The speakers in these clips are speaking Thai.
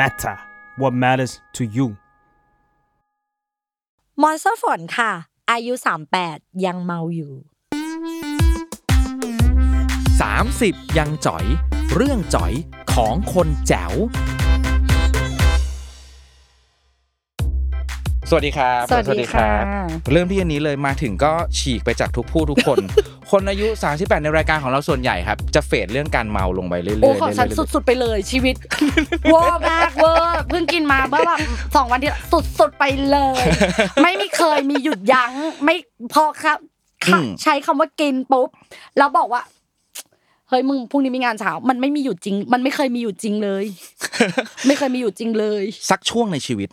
matter what matters to you มอนสเตอร์ฝนค่ะ อายุ 38 ยังเมาอยู่ 30 ยังจ๋อย เรื่องจ๋อยของคนแจ๋ว สวัสดีครับสวัสดีค่ะเริ่มที่อันนี้เลยมาถึงก็ฉีกไปจากทุกผู้ทุกคน คนอายุ 38 ในรายการของเราส่วนใหญ่ครับ จะเฟดเรื่องการเมาลงไปเรื่อยๆโอ้ของฉันเรื่อยๆสุดๆไปเลยชีวิตเวอร์มากเวอร์เพิ่งกินมาเมื่อแบบสองวันที่สุดๆไปเลย ไม่มีเคยมีหยุดยั้งไม่พอครับค่ะใช้คำว่ากินปุ๊บแล้วบอกว่าเฮ้ยมึงพรุ่งนี้มีงานเช้ามันไม่มีหยุดจริง มันไม่เคยมีหยุดจริงเลย ไม่เคยมีหยุดจริงเลย สักช่วงในชีวิต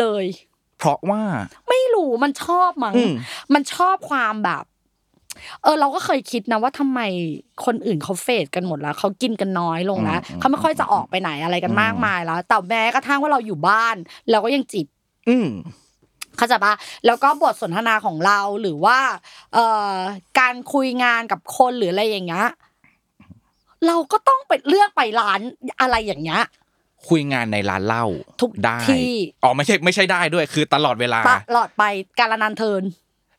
เลย เพราะว่า ไม่รู้มันชอบมั้งอืมมันชอบความแบบ เออ เราก็เคยคิดนะว่าทำไมคนอื่นเขาเฟดกันหมดแล้วเขากินกันน้อยลงแล้วเขาไม่ค่อยจะออกไปไหนอะไรกันมากมายแล้วแต่แม้กระทั่งว่าเราอยู่บ้านเราก็ยังจิบอืมเข้าใจปะแล้วก็บทสนทนาของเราหรือว่า เอ่อการคุยงานกับคนหรืออะไรอย่างเงี้ยเราก็ต้องไปเลือกไปร้านอะไรอย่างเงี้ย คุยงานในร้านเหล้าทุกได้ที่อ๋อไม่ใช่ไม่ใช่ได้ด้วยคือตลอดเวลาตลอดไปการละนานเทิน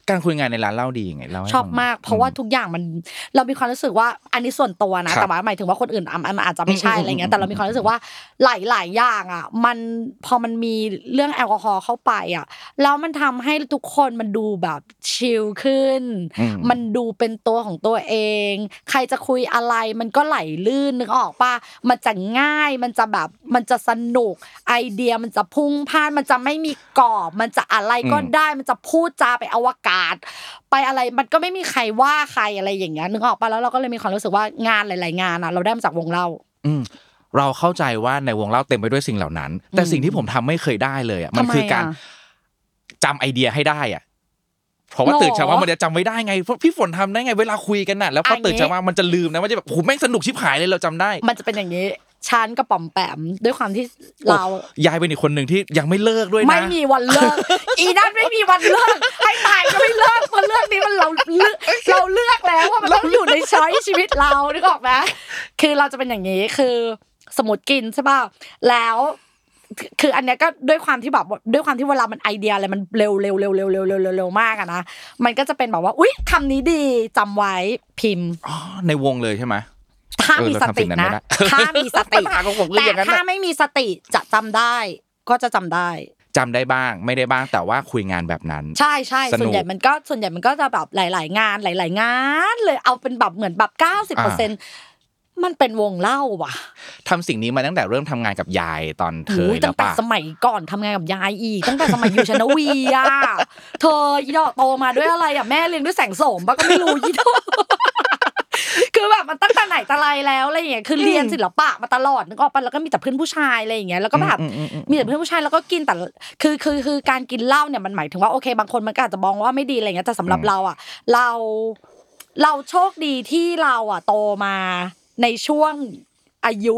การคุยงานในร้านเหล้าดียังไงเล่าให้ชอบฟังมาก เพราะว่าทุกอย่างมันเรามีความรู้สึกว่าอันนี้ส่วนตัวนะครับแต่ว่าหมายถึงว่าคนอื่นอะมันอาจจะไม่ใช่อืมอะไรเงี้อืยมแต่เรามีความรู้สึกว่าหลายๆอย่างอะ มันพอมันมีเรื่องแอลกอฮอล์เข้าไปอะแล้วมันทำให้ทุกคนมันดูแบบชิลขึ้นอืมมันดูเป็นตัวของตัวเอง ใครจะคุยอะไรมันก็ไหลลื่นนึกออกป่ะมันจะง่ายมันจะแบบมันจะสนุกไอเดียมันจะพุ่งพ่านมันจะไม่มีกรอบ มันจะอะไรก็อืมได้มันจะพูดจาไปอวกาศไปอะไรมันก็ไม่มีใครว่าใครอะไรอย่างเงี้ยนึกออกปะแล้วเราก็เลยมีความรู้สึกว่างานหลาย ๆ งานอะเราได้มาจากวงเล่าอืมเราเข้าใจว่าในวงเล่าเต็มไปด้วยสิ่งเหล่านั้น แต่สิ่งที่ผมทำไม่เคยได้เลยอะมันทำไมคือการอะจำไอเดียให้ได้อะเพราะว่าหรอตื่นเช้ามามันจะจำไม่ได้ไงเพราะพี่ฝนทำได้ไงเวลาคุยกันน่ะแล้วพออันนี้ตื่นเช้ามามันจะลืมนะมันจะแบบโอ้โหแม่งสนุกชิบหายเลยเราจำได้ มันจะเป็นอย่างนี้ ฉันกระป๋อมแปมด้วยความที่เรายายเป็นอีกคนหนึ่งที่ยังไม่เลิกด้วยนะไม่มีวันเลิกอีนั่นไม่มีวันเลิกให้ตายก็ไม่เลิกเพรเลือกนี้มันเราเลือกเราเลือกแล้วว่ามันต้องอยู่ในช้อยชีวิตเรานึกออกไหมคือเราจะเป็นอย่างนี้คือสมุดกินใช่ป่ะแล้วคืออันเนี้ยก็ด้วยความที่แบบด้วยความที่เวลามันไอเดียอะไรมันเร็วเร็วเร็วเร็วเร็วเร็วเร็วมากอะนะมันก็จะเป็นแบบว่า อุ้ยคำนี้ดีจำไว้พิมพ์ในวงเลยใช่ไหม ถ้าเออมีเราสทำสิ่ติงนั้นนะไม่ได้ถ้ามีสติปัญหาของผมคือแต่อย่างนั้นถ้าน่ะไม่มีสติจะจำได้ ก็จะจำได้จำได้บ้างไม่ได้บ้างแต่ว่าคุยงานแบบนั้น ใช่ใช่สนุกส่วนใหญ่มันก็ส่วนใหญ่มันก็จะแบบหลาย ๆ งานหลาย ๆ งาน เลยเอาเป็นแบบเหมือนแบบเก้าสิบเปอร์เซ็นมันเป็นวงเล่าว่ะทำสิ่งนี้มาตั้งแต่เริ่มทำงานกับยายตอนเธอโอ้ยแล้ตั้วงแต่ป่ะสมัยก่อนทำงานกับยายอีกตั้งแต่สมัยอยู่ชนวีอะเธอยีดอกโตมาด้วยอะไรอะแม่เลี้ยงด้วยแสงโสมปะก็ไม่รู้ยีดอก คือแบบมันตั้งแต่ไหนแต่ไรแล้วอะไรอย่างเงี้ยคือเรียนศิลปะมาตลอดนึกออกปะแล้วก็มีแต่เพื่อนผู้ชายอะไรอย่างเงี้ยแล้วก็แบบอืมอืมอืมมีแต่เพื่อนผู้ชายแล้วก็กินแต่คือคือคือการกินเหล้าเนี่ยมันหมายถึงว่าโอเค บางคนมันก็อาจจะมองว่าไม่ดีอะไรเงี้ยแต่สำหรับเราอะ เราเราโชคดีที่เราอะโตมาในช่วงอายุ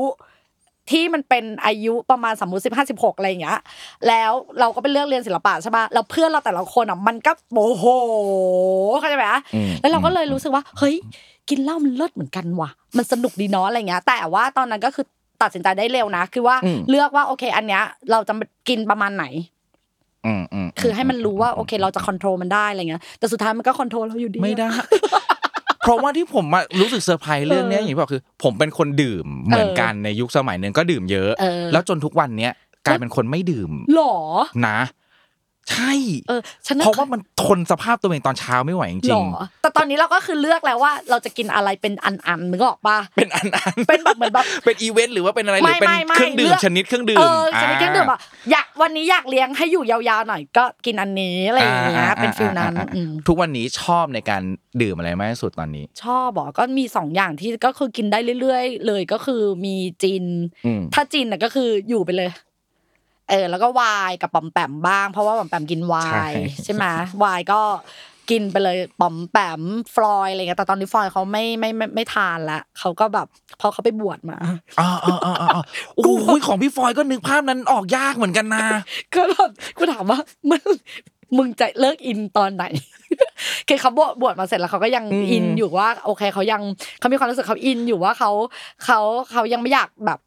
ที่มันเป็นอายุประมาณสมมติสิบห้าสิบหกอะไรอย่างเงี้ย แล้วเราก็ไปเลือกเรียนศิลปะใช่ปะแล้วเพื่อนเราแต่ละคนอะมันก็โอ้โหเข้าใจไหมอืมแล้วเราก็เลยรู้สึกว่า เฮ้ย กินเหล้ามันเลิศเหมือนกันว่ะ มันสนุกดีเนาะอะไรเงี้ย แต่ว่าตอนนั้นก็คือตัดสินใจได้เร็วนะ คือว่าอืมเลือกว่าโอเค อันเนี้ย เราจะกินประมาณไหนอืมอืมคือให้มันรู้ว่าโอเค เราจะ control มันได้อะไรเงี้ย แต่สุดท้ายมันก็ control เราอยู่ดีไม่ได้เพราะว่าที่ผมอะรู้สึกเซอร์ไพรส์เรื่องเนี้ยอย่างที่บอกคือ ผมเป็นคนดื่มเหมือนกันในยุคสมัยหนึ่งก็ดื่มเยอะเออแล้วจนทุกวันเนี้ยกลายเป็นคนไม่ดื่มหรอนะ ใช่เออฉันน่เพราะว่ามันทนสภาพตัวเองตอนเช้าไม่ไหวจริงหรอแต่ตอนนี้เราก็คือเลือกแล้วว่าเราจะกินอะไรเป็นอันๆนึกออกปะๆเป็นอันอันเป็นแบบเหมือนแบบเป็นอีเวนต์หรือว่าเป็นอะไรหรือเป็นไม่ไม่ไม่เครื่องดื่มเลือกชนิดเครื่องดื่มเออชนิดเครื่องดื่มอะอยากวันนี้อยากเลี้ยงให้อยู่ยาวๆหน่อยก็กินอันนี้อะไรอย่างเงี้ยเป็น feel นั้นอืมทุกวันนี้ชอบในการดื่มอะไรมากที่สุดตอนนี้ ชอบบอกก็มีสองอย่างที่ก็คือกินได้เรื่อย ๆ เลยก็คือมีจินอืมถ้าจินน่ะก็คืออยู่ไปเลย เออแล้วก็วายกับปอมแปมบ้าง เพราะว่าปอมแปมกินวาใช่ยใช่ไหมวายก็กินไปเลยปอมแปมฟลอยอะไรเงี้ยแต่ตอนนี้ฟลอยเขาไม่ไม่ไม่ไม่ทานละเขาก็แบบพอเขาไปบวชมาอ่าอ่าอ่าอ่าโอ้โหของพี่ฟอยก็นึกภาพนั้นออกยากเหมือนกันนะก็แบบกูถามว่ามึงมึงจะเลิกอินตอนไหนคือเขาบวชบวชมาเสร็จแล้วเขาก็ยังอืมอินอยู่ว่า โอเคเขายังเขามีความรู้สึกเขาอินอยู่ว่าเขาเขาเขายังไม่อยากแบบเอ่อ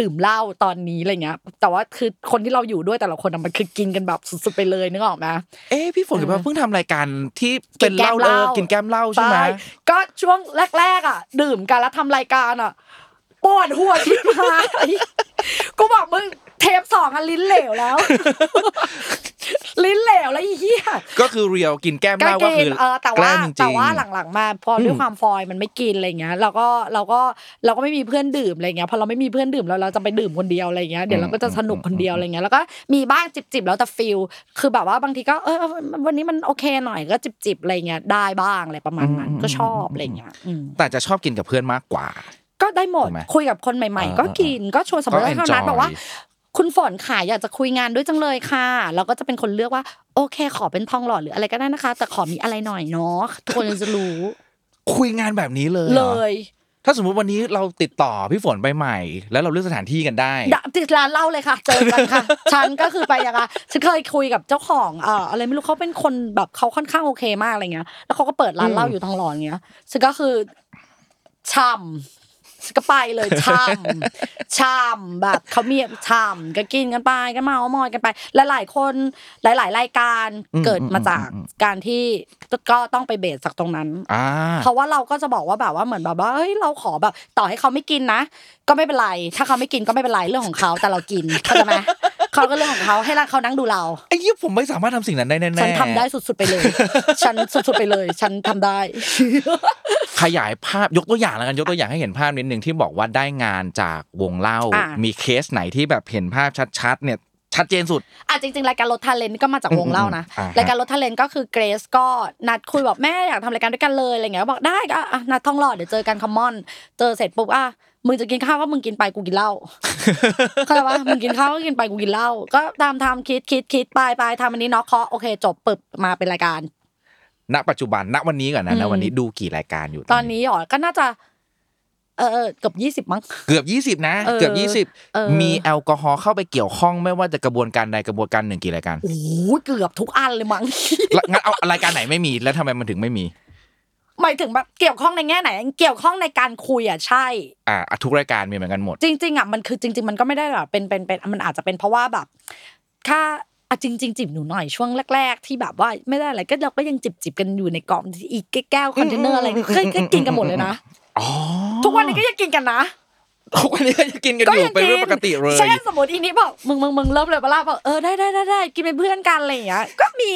ดื่มเหล้าตอนนี้อะไรเงี้ย แต่ว่าคือคนที่เราอยู่ด้วยแต่ละคนอะมันคือกินกันแบบสุดๆไปเลยนึกออกไหมเอ๊ะพี่ฝนกับว่าเพิ่งทำรายการที่เป็นกินแก้เหล้ามเหเอล้าอกินแก้มเหล้าใช่ไหมก็ช่วงแรกๆอะ ดื่มกันแล้วทำรายการอะปวดหัวชิบหายกูบอกมึง เทปสองอะลิ้นเหลวแล้ว ลิ้นเหลวแล้วไอ้เหี้ยก็คือเรียวกินแก้มเหล้าก็กิคืนอเออแต่แกล้ว่างจริงๆแต่ว่าหลังๆมาพอด้วยความฟอยล์มันไม่กินอะไรเงี้ยเราก็เราก็เราก็ไม่มีเพื่อนดื่มอะไรเงี้ยพอเราไม่มีเพื่อนดื่มแล้วเราจะไปดื่มคนเดียวอะไรเงี้ยเดี๋ยวเราก็จะสนุกคนเดียวอะไรเงี้ยแล้วก็มีบ้างจิบๆแล้วแต่ฟิลคือแบบว่าบางทีก็เออวันนี้มันโอเคหน่อยก็จิบๆอะไรเงี้ยได้บ้างอะไรประมาณนั้นก็ชอบอะไรเงี้ยอืมแต่จะชอบกินกับเพื่อนมากกว่าก็ได้หมดถูกไหมคุยกับคนใหม่ ๆ ก็กินก็ชวนสมมติก็ว่าเท่านั้น enjoy บอกว่า คุณฝนขายอยากจะคุยงานด้วยจังเลยค่ะ เราก็จะเป็นคนเลือกว่า โอเค ขอเป็นทองหล่อหรืออะไรก็ได้นะคะ แต่ขอมีอะไรหน่อยเนาะทุกคนจะรู้ คุยงานแบบนี้เลยหรเลอยถ้าสมมุติวันนี้เราติดต่อพี่ฝนไปใหม่ แล้วเราเลือกสถานที่กันได้ดะติดร้านเหล่าเลยค่ะ เจอกันค่ะ ฉันก็คือไปยังไงฉันเคยคุยกับเจ้าของเอ่ออะไรไม่รู้เขาเป็นคนแบบเขาค่อนข้างโอเคมากอะไรเงี้ย แล้วเขาก็เปิดร้านเหล้าอยู่ทองหล่ออย่างเงี้ยฉันก็คือช่ำฉัน ก็ไปเลยช่ำช่ำแบบเขามีช่ำก็กินกันไปก็เมามอยกันไปและหลายคนหลาย ๆ รายการอืมเกิดมาจากอืมอืมการที่ก็ต้องไปเบสจากตรงนั้นอ่าเพราะว่าเราก็จะบอกว่าแบบว่าเหมือนแบบว่าเฮ้ยเราขอแบบ ต่อให้เขาไม่กินนะก็ไม่เป็นไร ถ้าเขาไม่กินก็ไม่เป็นไรเรื่องของเขาแต่เรากินเข้าใจไหม เขาก็เรื่องของเขาให้เขานั่งดูเราไอ้ยี่ผมไม่สามารถทำสิ่งนั้นได้แน่ๆฉันทำได้สุดๆไปเลย ฉันสุดๆไปเลย ฉันทำได้ ขยายภาพยกตัวอย่างแล้วกันยกตัวอย่างให้เห็นภาพนิดนึงที่บอกว่าได้งานจากวงเหล้าอะมีเคสไหนที่แบบเห็นภาพชัดๆเนี่ยชัดเจนสุดอะจริงๆรายการรถทาเลนก็มาจากวงเหล้านะอืมอืมอ่าฮะรายการรถทาเลนก็คือเกรซก็นัดคุยบอกแม่อยากทำรายการด้วยกันเลยอะไรเงี้ยบอกได้ก็อะนัดทองหล่อเดี๋ยวเจอกัน Commons เจอเสร็จปุ๊บอะ มึงจะกินข้าวก็มึงกินไปกูกินเหล้าเข้าใจปะมึงกินข้าวก็กินไปกูกินเหล้าก็ตามทำคิดคิดคิดไปไปทำอันนี้เนาะเคาะโอเค จบปึบมาเป็นรายการ ณปัจจุบันณวันนี้ก่อนนะณวันนี้ดูกี่รายการอยู่ตอนนี้อ๋อก็น่าจะเออเกือบยี่สิบมั้งเกือบยี่สิบนะ เกือบยี่สิบมีแอลกอฮอล์เข้าไปเกี่ยวข้องไม่ว่าจะกระบวนการใดกระบวนการหนึ่งกี่รายการโอ้โหเกือบทุกอันเลยมั้งงั้นเอารายการไหนไม่มีแล้วทำไมมันถึงไม่มี หมายถึงแบบเกี่ยวข้องในแง่ไหน เกี่ยวข้องในการคุยอะใช่ อ่าอะทุกรายการมีเหมือนกันหมด จริง ๆอะมันคือจริง ๆ มันก็ไม่ได้แบบเป็นเป็นเป็นมันอาจจะเป็นเพราะว่าแบบถ้าอะจริงๆจิบหนูหน่อยช่วงแรก ๆ ที่แบบว่าไม่ได้อะไรก็เราก็ยังจิบจิบกันอยู่ในกล่องอีกแก้วคอนเทนเนอร์อะไรก็ก็ก็กินกันหมดเลยนะอ๋อทุกวันนี้ก็ยังกินกันนะ ทุกวันนี้ก็ยังกินกันอยู่เป็นเรื่องปกติเลยเช่นสมมติอีนี้บอกมึงมึงมึงเริ่มเลยปะล่ะบอกเออได้ได้ได้ได้กินเป็นเพื่อนกันอะไรอย่างเงี้ยก็มี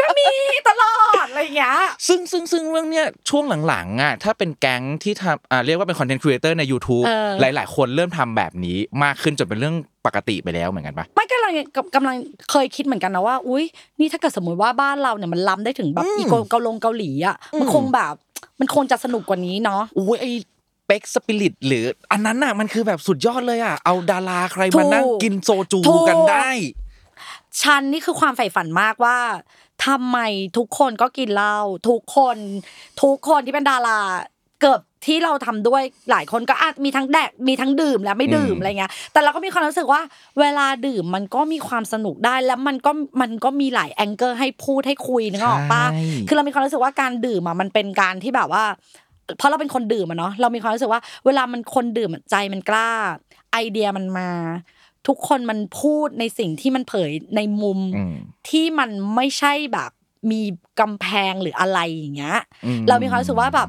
ก็มีตลอดอะไรอย่างเงี้ยซึ่งซึ่งซึ่งเรื่องเนี้ยช่วงหลังๆอะถ้าเป็นแก๊งที่ทำอ่าเรียกว่าเป็น content creator ใน YouTube เออหลาย ๆ คนเริ่มทำแบบนี้มากขึ้นจนเป็นเรื่องปกติไปแล้วเหมือนกันปะไม่กำลังกำลังเคยคิดเหมือนกันนะว่า อุ้ยนี่ถ้าเกิดสมมติว่าบ้านเราเนี่ยมันล้ำได้ถึงแบบอีโกเกาลงเกาหลีอะมันคงแบบมันคงจะสนุกกว่านี้เนาะอุ้ยไอ้ เป็กสปิริตหรืออันนั้นน่ะมันคือแบบสุดยอดเลยอะเอาดาราใครมานั่งถูกกินโซจูถูกกันได้ฉันนี่คือความใฝ่ฝันมากว่าทำไมทุกคนก็กินเหล้าทุกคน ทุกคนที่เป็นดาราเกือบที่เราทำด้วยหลายคนก็อาจมีทั้งแดกมีทั้งดื่มและไม่ดื่มอืมอะไรเงี้ย แต่เราก็มีความรู้สึกว่า เวลาดื่มมันก็มีความสนุกได้แล้วมันก็มันก็มีหลายแองเกิลให้พูดให้คุยนึกออกปะใช่คือเรามีความรู้สึกว่าการดื่มอะมันเป็นการที่แบบว่า เพราะเราเป็นคนดื่มอะเนาะเรามีความรู้สึกว่า เวลามันคนดื่มอะใจมันกล้า ไอเดียมันมา ทุกคนมันพูดในสิ่งที่มันเผยในมุมอืมที่มันไม่ใช่แบบมีกำแพงหรืออะไรอย่างเงี้ยอืเรามีความรู้สึกว่าแบบ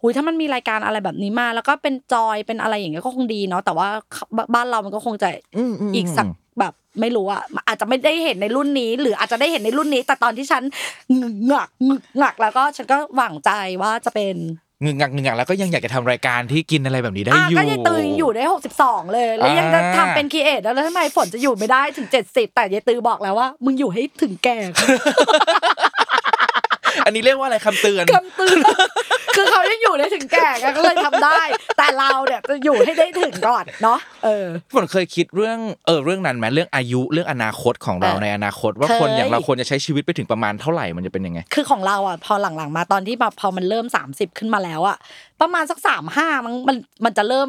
หุยถ้ามันมีรายการอะไรแบบนี้มา แล้วก็เป็นจอยเป็นอะไรอย่างเงี้ยก็คงดีเนาะแต่ว่าบบ้านเรามันก็คงจะมมอีกสักแบบไม่รู้อะอาจจะไม่ได้เห็นในรุ่นนี้ หรืออาจจะได้เห็นในรุ่นนี้ แต่ตอนที่ฉันหงักหงักแล้วก็ฉันก็หวังใจว่าจะเป็น งึงงักงึงงักแล้วก็ยังอยากจะทำรายการที่กินอะไรแบบนี้ได้อะอยู่ก็ยายตือยังอยู่ได้หกสิบสองเลย แล้วยังจะอ่าทำเป็นคีเอทแล้วแล้วทำไมฝนจะอยู่ไม่ได้ถึงเจ็ดสิบแต่ยายตือบอกแล้วว่า มึงอยู่ให้ถึงแก่ อันนี้เรียกว่าอะไรคำเตือนคำเตือนคือเขายังอยู่ได้ถึงแก่ไงก็เลยทำได้ แต่เราเนี่ยจะอยู่ให้ได้ถึงก่อนเนาะเออฝนเคยคิดเรื่องเออเรื่องนั้นไหมเรื่องอายุเรื่องอนาคตของเราเออในอนาคต ว่าเคยคนอย่างเราควรจะใช้ชีวิตไปถึงประมาณเท่าไหร่มันจะเป็นยังไง คือของเราอะพอหลังๆมาตอนที่แบบพอมันเริ่มสามสิบขึ้นมาแล้วอะประมาณสักสามห้ามันมันมันจะเริ่ม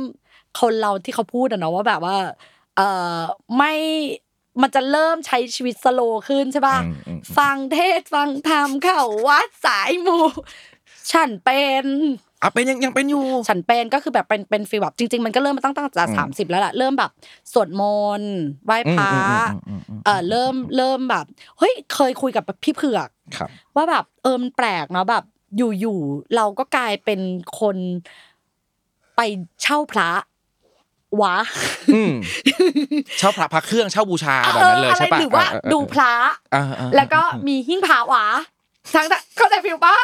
คนเราที่เขาพูดอะเนาะว่าแบบว่า เออไม่ มันจะเริ่มใช้ชีวิตสโลว์ขึ้นใช่ป่ะอืมอืมอืมฟังเทศน์ฟังธรรมเข้าวัดสายมู ฉันเป็นอะเป็นยังยังเป็นอยู่ ฉันเป็นก็คือแบบเป็นเป็นฟีลแบบจริง ๆ มันก็เริ่มมาตั้งตั้งแต่อืมสามสิบแล้วแหละเริ่มแบบสวดมนต์ไหว้พระอืมอืมอืมอืมเออเริ่มเริ่มแบบเฮ้ยเคยคุยกับพี่เผือกครับว่าแบบเออมันแปลกเนาะแบบ อยู่ๆเราก็กลายเป็นคนไปเช่าพระ วะอืมเช่าพระพระเครื่องเช่าบูชาแบบนั้นเลยออใช่ปะอะไรหรือว่าเออเออดูพระเออเออแล้วก็มีหิ้งพระวะทั้งแต่เข้าใจฟิลปะ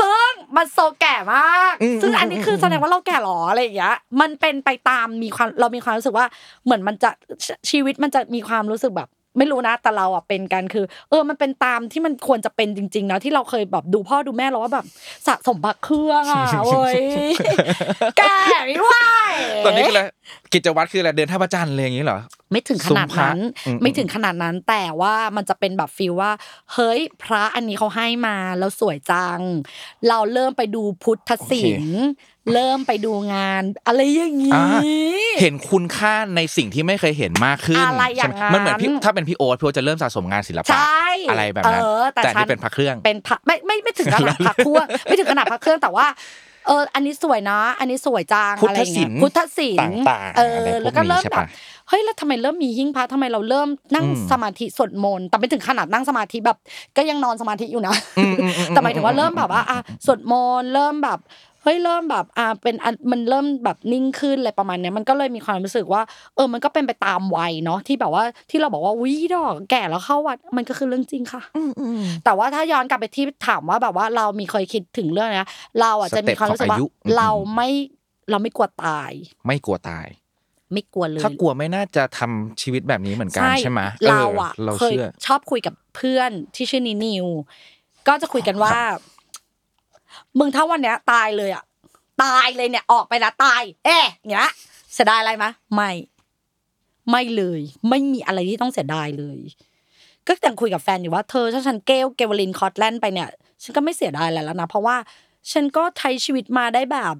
ซึ่งมันโซแก่มากอืมซึ่งอันนี้คือแสดงว่าเราแก่หรออะไรอย่างเงี้ย มันเป็นไปตามมีความเรามีความรู้สึกว่าเหมือนมันจะชชีวิตมันจะมีความรู้สึกแบบ ไม่รู้นะแต่เราอะเป็นกันคือ เออมันเป็นตามที่มันควรจะเป็นจริงๆนะที่เราเคยแบบดูพ่อดูแม่เราว่าแบบสะสมพระเครื่องอะเว้ยแก่ไม่ไหวตอนนี้คืออะไรกิจวัตรคืออะไรเดินท่าพระจันทร์อะไรอย่างนี้เหรอไม่ถึงขนาดนั้นซุ้มพระอืมไม่ถึงขนาดนั้นแต่ว่ามันจะเป็นแบบฟีลว่า เฮ้ยพระอันนี้เขาให้มาแล้วสวยจัง เราเริ่มไปดูพุทธศิลป์ เริ่มไปดูงาน อะไรอย่างนี้อ่าเห็นคุณค่าในสิ่งที่ไม่เคยเห็นมากขึ้นอะไรอย่างใช่ไหมมันเหมือนพี่นั้นถ้าเป็นพี่โอ๊ตพี่โอ๊ตจะเริ่มสะสมงานศิลปะใช่อะไรแบบนั้นเออแต่แต่ฉันนี่เป็นพระเครื่องเป็นพระไม่ไม่ไม่ถึงขนาดพระเครื่องไม่ถึงขนาดพระเครื่องแต่ว่าเออ อันนี้สวยนะ อันนี้สวยจังพุทอะไรธอย่างศิเงี้ลยป์พุทธศิลป์ต่างๆเอออะไรพวกแล้วก็เริ่มนี้ใช่แบปะบเฮ้ยแล้วทำไมเริ่มมีหิ้งพระทำไมเราเริ่มนั่งอืมสมาธิสวดมนต์แต่ไม่ถึงขนาดนั่งสมาธิแบบ ก็ยังนอนสมาธิอยู่นะอืมอืมอืมแต่หมายถึงว่าเริ่มแบบว่าอะสวดมนต์เริ่มแบบเฮ้ยเริ่มแบบอะเป็นอันมันเริ่มแบบนิ่งขึ้นอะไรประมาณเนี้ยมันก็เลยมีความรู้สึกว่า เออมันก็เป็นไปตามวัยเนาะที่แบบว่าที่เราบอกว่าวิดอกแก่แล้วเข้าวัดมันก็คือเรื่องจริงค่ะแต่ว่าถ้าย้อนกลับไปที่ถามว่าแบบว่าเรามีเคยคิดถึงเรื่องเนี้ยเราอะจะมีความรู้สึกว่าสเต็ปของอายุเราไม่เราไม่กลัวตาย ไม่กลัวตายไม่กลัวเลยถ้ากลัวไม่น่าจะทำชีวิตแบบนี้เหมือนกันใช่ไหมเราอะเราเคยเชื่อชอบคุยกับเพื่อนที่ชื่อนินิว ก็จะคุยกันว่า มึงถ้าวันเนี้ยตายเลยอะ ตายเลยเนี่ยออกไปแล้วตาย เอ๊ะเนี้ยเสียดายอะไรมะไม่ ไม่เลย ไม่มีอะไรที่ต้องเสียดายเลย ก็ยังคุยกับแฟนอยู่ว่าเธอถ้าฉันเกลเกวลินคอตแลนด์ไปเนี่ย ฉันก็ไม่เสียดายอะไรแล้วนะเพราะว่าฉันก็ใช้ชีวิตมาได้แบบ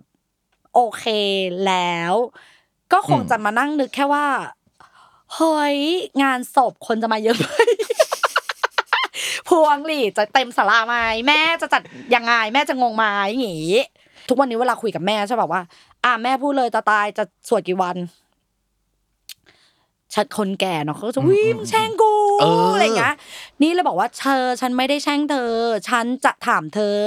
โอเคแล้ว ก็คงจะมานั่งนึกแค่ว่าเฮ้ยงานศพคนจะมาเยอะไหม พวงหลีดจะเต็มศาลาไหมแม่จะจัดยังไงแม่จะงงไหมอย่างงี้ทุกวันนี้เวลาคุยกับแม่ใช่แบบว่า อะแม่พูดเลยจะตายจะสวดกี่วันฉันคนแก่เนาะเขาก็จะวิมึงแช่งกูเออออะไรอย่างเงี้ยนี่เลยบอกว่าเธอฉันไม่ได้แช่งเธอ ฉันจะถามเธอ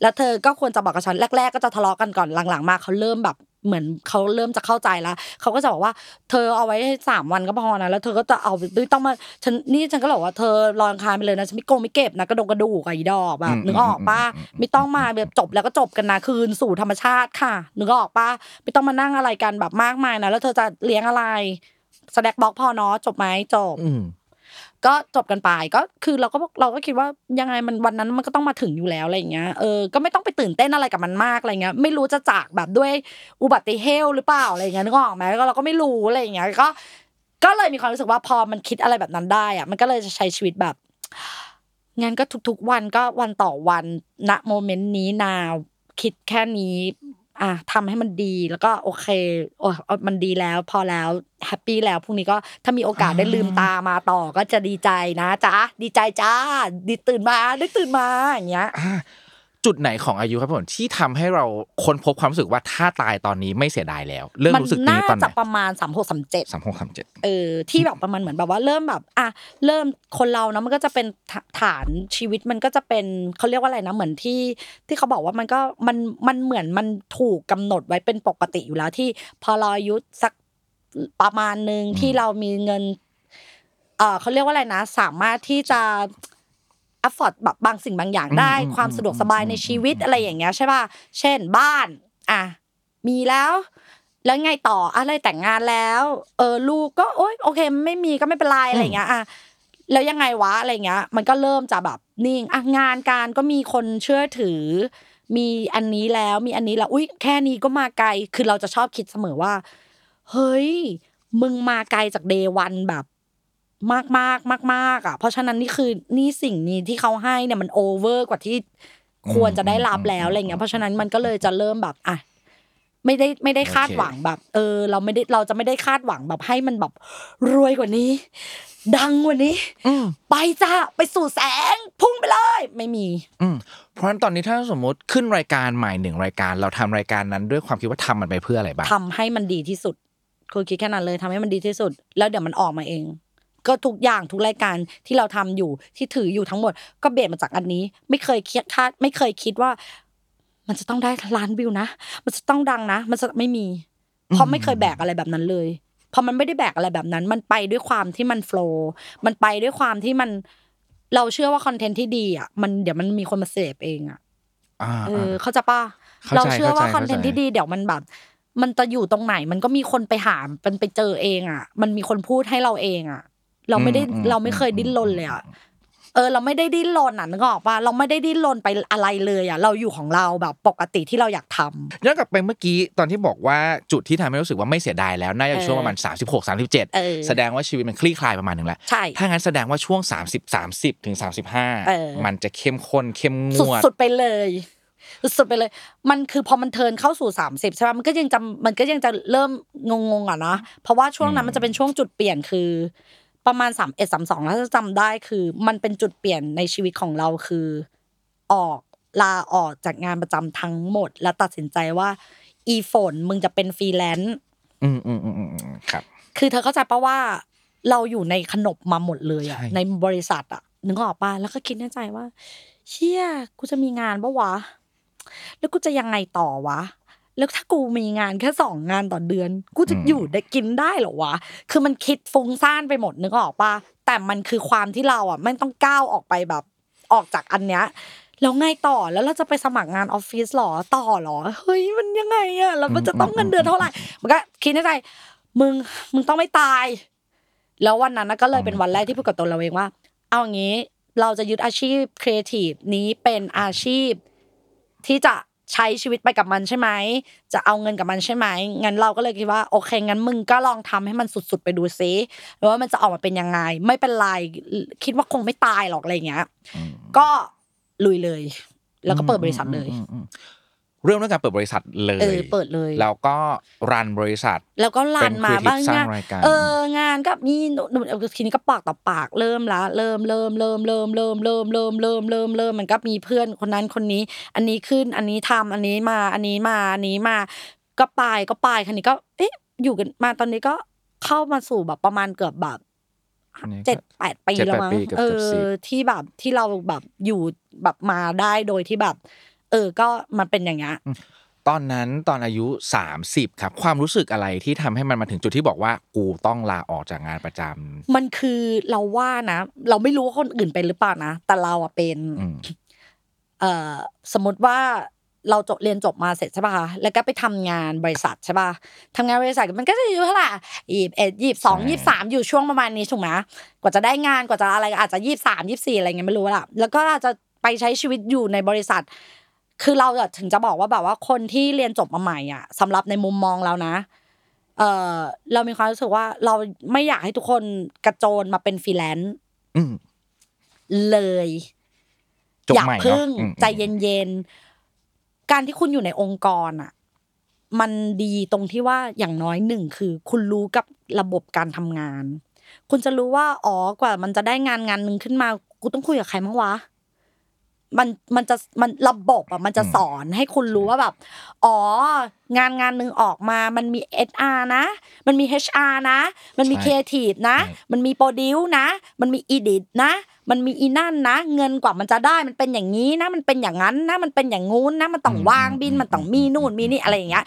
แล้วเธอก็ควรจะบอกกับฉันแรก ๆ ก็จะทะเลาะกันก่อนหลังๆ มาเขาเริ่มแบบ เหมือนเขาเริ่มจะเข้าใจแล้วเขาก็จะบอกว่า เธอเอาไว้ให้สามวันก็พอนะแล้วเธอก็จะเอาไม่ต้องมาฉันนี่ฉันก็บอกว่าเธอรอนคายไปเลยนะฉันไม่โกงไม่เก็บนะกระดงกระดูกอะอีดอกแบบนึกออกปะไม่ต้องมาแบบจบแล้วก็จบกันนะคืนสู่ธรรมชาติค่ะนึกออกปะไม่ต้องมานั่งอะไรกันแบบมากมายนะแล้วเธอจะเลี้ยงอะไรสแน็คบ็อกพอเนาะจบไหมจบอืม ก็จบกันไปก็คือเราก็เราก็คิดว่ายังไงมันวันนั้นมันก็ต้องมาถึงอยู่แล้วอะไรอย่างเงี้ยเออก็ไม่ต้องไปตื่นเต้นอะไรกับมันมากอะไรเงี้ยไม่รู้จะจากแบบด้วยอุบัติเหตุหรือเปล่าอะไรเงี้ยนึกออกไหมก็เราก็ไม่รู้อะไรอย่างเงี้ยก็ก็เลยมีความรู้สึกว่าพอมันคิดอะไรแบบนั้นได้อะมันก็เลยจะใช้ชีวิตแบบงั้นก็ทุกๆวันก็วันต่อวันณ moment นี้ now คิดแค่นี้ อะทำให้มันดีแล้วก็โอเคโอ้เอามันดีแล้ว พอแล้ว happy แล้วพรุ่งนี้ก็ถ้ามีโอกาสได้ลืมตามาต่อก็จะดีใจนะจ๊ะดีใจจ้าดีตื่นมาได้ตื่นมาอย่างเงี้ยอ่า จุดไหนของอายุครับผมที่ทำให้เราค้นพบความรู้สึกว่าถ้าตายตอนนี้ไม่เสียดายแล้ว เริ่มมันรู้สึกนี้น่าตอนไหนจะประมาณสามหกสามเจ็ดสามหกสามเจ็ดเออที่แบบประมาณเหมือนแบบว่าเริ่มแบบอะเริ่มคนเรานะมันก็จะเป็นฐาฐานชีวิตมันก็จะเป็นเขาเรียกว่าอะไรนะเหมือนที่ที่เขาบอกว่ามันก็มันมันเหมือนมันถูกกำหนดไว้เป็นปกติอยู่แล้วที่พอเราอายุสักประมาณหนึ่งที่เรามีเงินเออเขาเรียกว่าอะไรนะ สามารถที่จะ อัฟฟอร์ดแบบบางสิ่งบางอย่างได้อืมอืมความสะดวกสบายในอืมชีวิตอะไรอย่างเงี้ยใช่ป่ะเช่นบ้านอะมีแล้วแล้วไงต่ออะไรแต่งงานแล้ว เออลูกก็โอ๊ยโอเค ไม่มีก็ไม่เป็นไรอะไรอย่างเงี้ยอะแล้วยังไงวะอะไรเงี้ย มันก็เริ่มจะแบบนิ่งอะงานการก็มีคนเชื่อถือ มีอันนี้แล้วมีอันนี้แล้วอุ้ยแค่นี้ก็มาไกล คือเราจะชอบคิดเสมอว่า เฮ้ย มึงมาไกลจากเดวันแบบ มากมากมากมากๆอะ เพราะฉะนั้นนี่คือนี่สิ่งนี้ที่เขาให้เนี่ยมันโอเวอร์กว่าที่ควรจะได้รับแล้วอะไรเงี้ย เพราะฉะนั้นมันก็เลยจะเริ่มแบบอะไม่ได้ไม่ได้คาดโอเคหวังแบบ เออ เราไม่ได้เราจะไม่ได้คาดหวังแบบให้มันแบบรวยกว่านี้ ดังกว่านี้อืมไปจ้าไปสู่แสง พุ่งไปเลย ไม่มี อืมเพราะฉะนั้นตอนนี้ถ้าสมมติขึ้นรายการใหม่หนึ่งรายการ เราทำรายการนั้นด้วยความคิดว่าทำมันไปเพื่ออะไรบ้างทำให้มันดีที่สุดคือคิดแค่นั้นเลยทำให้มันดีที่สุด แล้วเดี๋ยวมันออกมาเอง ก็ทุกอย่างทุกรายการที่เราทำอยู่ที่ถืออยู่ทั้งหมด ก็เบสมาจากอันนี้ ไม่เคยคิดคาดไม่เคยคิดว่า มันจะต้องได้ล้านวิวนะ มันจะต้องดังนะ มันจะไม่มี เพราะไม่เคยแบกอะไรแบบนั้นเลย เพราะมันไม่ได้แบกอะไรแบบนั้น มันไปด้วยความที่มันโฟล์มันไปด้วยความที่มัน เราเชื่อว่าคอนเทนต์ที่ดีอะมันเดี๋ยวมันมีคนมาเสพเองอะอ่าเออ่าอเขาใจะป่ะเข้าใจเราเชื่อว่าเข้าใจคอนเทนต์เข้าใจที่ดีเดี๋ยวมันแบบมันจะอยู่ตรงไหน มันก็มีคนไปหามันไปเจอเองอะ มันมีคนพูดให้เราเองอะ เราไม่ได้อืมเราไม่เคยอืมดิ้นรนเลยอะเออเราไม่ได้ดิ้นรนอะนึกออกป่ะเราไม่ได้ดิ้นรนไปอะไรเลยอะเราอยู่ของเราแบบปกติที่เราอยากทำย้อนกลับไปเมื่อกี้ตอนที่บอกว่าจุดที่ทำให้รู้สึกว่าไม่เสียดายแล้วน่าจะช่วงประมาณ36เออ37 แสดงว่าชีวิตมันคลี่คลายประมาณหนึ่งแล้วใช่ถ้างั้นแสดงว่าช่วง 30 30ถึงเออ35 มันจะเข้มข้นเข้มงวดสุดๆไปเลยสุดๆไปเลย มันคือพอมันเทิร์นเข้าสู่สามสิบใช่ไหมมันก็ยังจำมันก็ยังจะเริ่มงงๆอะเนาะเพราะว่าช่วงนั้นมันจะเป็นช่วงจุดเปลี่ยนคือ ประมาณสามเอ็ดสามสองถ้าจะจำได้คือ มันเป็นจุดเปลี่ยนในชีวิตของเราคือ ออกลาออกจากงานประจำทั้งหมด แล้วตัดสินใจว่า อีฝนมึงจะเป็นฟรีแลนซ์อืมอืมอืมอืมอืมครับ คือเธอเข้าใจปะว่าเราอยู่ในขนบมาหมดเลยอะใช่ในบริษัทอะนึกออกปะแล้วก็คิดในใจว่า เชี่ยกูจะมีงานปะวะ แล้วกูจะยังไงต่อวะ แล้วถ้ากูมีงานแค่สองงานต่อเดือน กูจะอยู่ได้กินได้เหรอวะ คือมันคิดฟุ้งซ่านไปหมดนึกออกปะแต่มันคือความที่เราอะไม่ต้องก้าวออกไปแบบ ออกจากอันเนี้ยแล้วไงต่อแล้วเราจะไปสมัครงานออฟฟิศหรอต่อหรอเฮ้ยมันยังไงอะแล้วมันจะต้องเงินเดือนเท่าไหร่มันก็คิดในใจมึงมึงต้องไม่ตาย แล้ววันนั้นนะก็เลยเป็นวันแรกที่พูดกับตัวเราเองว่า เอาอย่างนี้เราจะยึดอาชีพครีเอทีฟนี้เป็นอาชีพที่จะ ใช้ชีวิตไปกับมันใช่ไหมจะเอาเงินกับมันใช่ไหมงั้นเราก็เลยคิดว่าโอเคงั้นมึงก็ลองทำให้มันสุด ๆ ไปดูซิว่ามันจะออกมาเป็นยังไง ไม่เป็นไรคิดว่าคงไม่ตายหรอกอะไรเงี้ยอืมก็ลุยเลย แล้วก็เปิดบริษัทเลย อืมอืมอืมเริ่มด้วยการเปิดบริษัทเลยเออเปิดเลย แล้วก็รันบริษัท แล้วก็รันมาเป็นบ้าง creative สร้างงานรายการเอองานก็มีหนูหนูทีนี้ก็ปากต่อปากเริ่มละเริ่มเริ่มเริ่มเริ่มเริ่มเริ่มเริ่มเริ่มเริ่มเริ่มมันก็มีเพื่อนคนนั้นคนนี้ อันนี้ขึ้นอันนี้ทำอันนี้มาอันนี้มาอันนี้มา ก็ไปก็ไปคันนี้ก็ เอ๊ะอยู่กันมาตอนนี้ก็เข้ามาสู่แบบประมาณเกือบแบบอันนี้ก็เจ็ดแปดปีเจ็ดแล้วแปดมั้งปีเกือบเอเกือบสิบอที่แบบที่เราแบบอยู่แบบมาได้โดยที่แบบ เออ ก็มันเป็นอย่างเงี้ยตอนนั้นตอนอายุ 30 ครับ ความรู้สึกอะไรที่ทำให้มันมาถึงจุดที่บอกว่ากูต้องลาออกจากงานประจำมันคือเราว่านะ เราไม่รู้ว่าคนอื่นเป็นหรือเปล่านะ แต่เราอะเป็นอืมเอ่อสมมติว่าเราจบเรียนจบมาเสร็จใช่ป่ะคะแล้วก็ไปทำงานบริษัทใช่ป่ะทำงานบริษัทมันก็จะอยู่เท่าไหร่ยี่สิบเอ็ดยี่สิบสองยี่สิบสามอยู่ช่วงประมาณนี้ถูกไหมกว่าจะได้งานกว่าจะอะไรอาจจะยี่สิบสามยี่สิบสี่อะไรเงี้ยไม่รู้ละแล้วก็อาจจะไปใช้ชีวิตอยู่ในบริษัท คือเราอะถึงจะบอกว่าแบบว่าคนที่เรียนจบมาใหม่อะสำหรับในมุมมองเรานะ เออเรามีความรู้สึกว่าเราไม่อยากให้ทุกคนกระโจนมาเป็นฟรีแลนซ์อืมเลยจบอย่าใหม่เนอะพึ่งอืมใจเย็นๆการที่คุณอยู่ในองค์กรอะ มันดีตรงที่ว่าอย่างน้อยหนึ่งคือ คุณรู้กับระบบการทำงาน คุณจะรู้ว่าอ๋อกว่ามันจะได้งานงานหนึ่งขึ้นมา กูต้องคุยกับใครมั้งวะ มันมันจะมันระบบอะมันจะสอนให้คุณรู้ว่าแบบ อ๋องานงานหนึ่งออกมา มันมี HR นะ มันมี HR นะ มันมีใช่ครีเอทีฟนะใช่มันมีโปรดิวนะ มันมีอีดิทนะ มันมีอีนั่นนะ เงินกว่ามันจะได้มันเป็นอย่างนี้นะ มันเป็นอย่างนั้นนะ มันเป็นอย่างงู้นนะมันต้องวางบินมันต้องมีนู่นมีนี่อะไรอย่างเงี้ย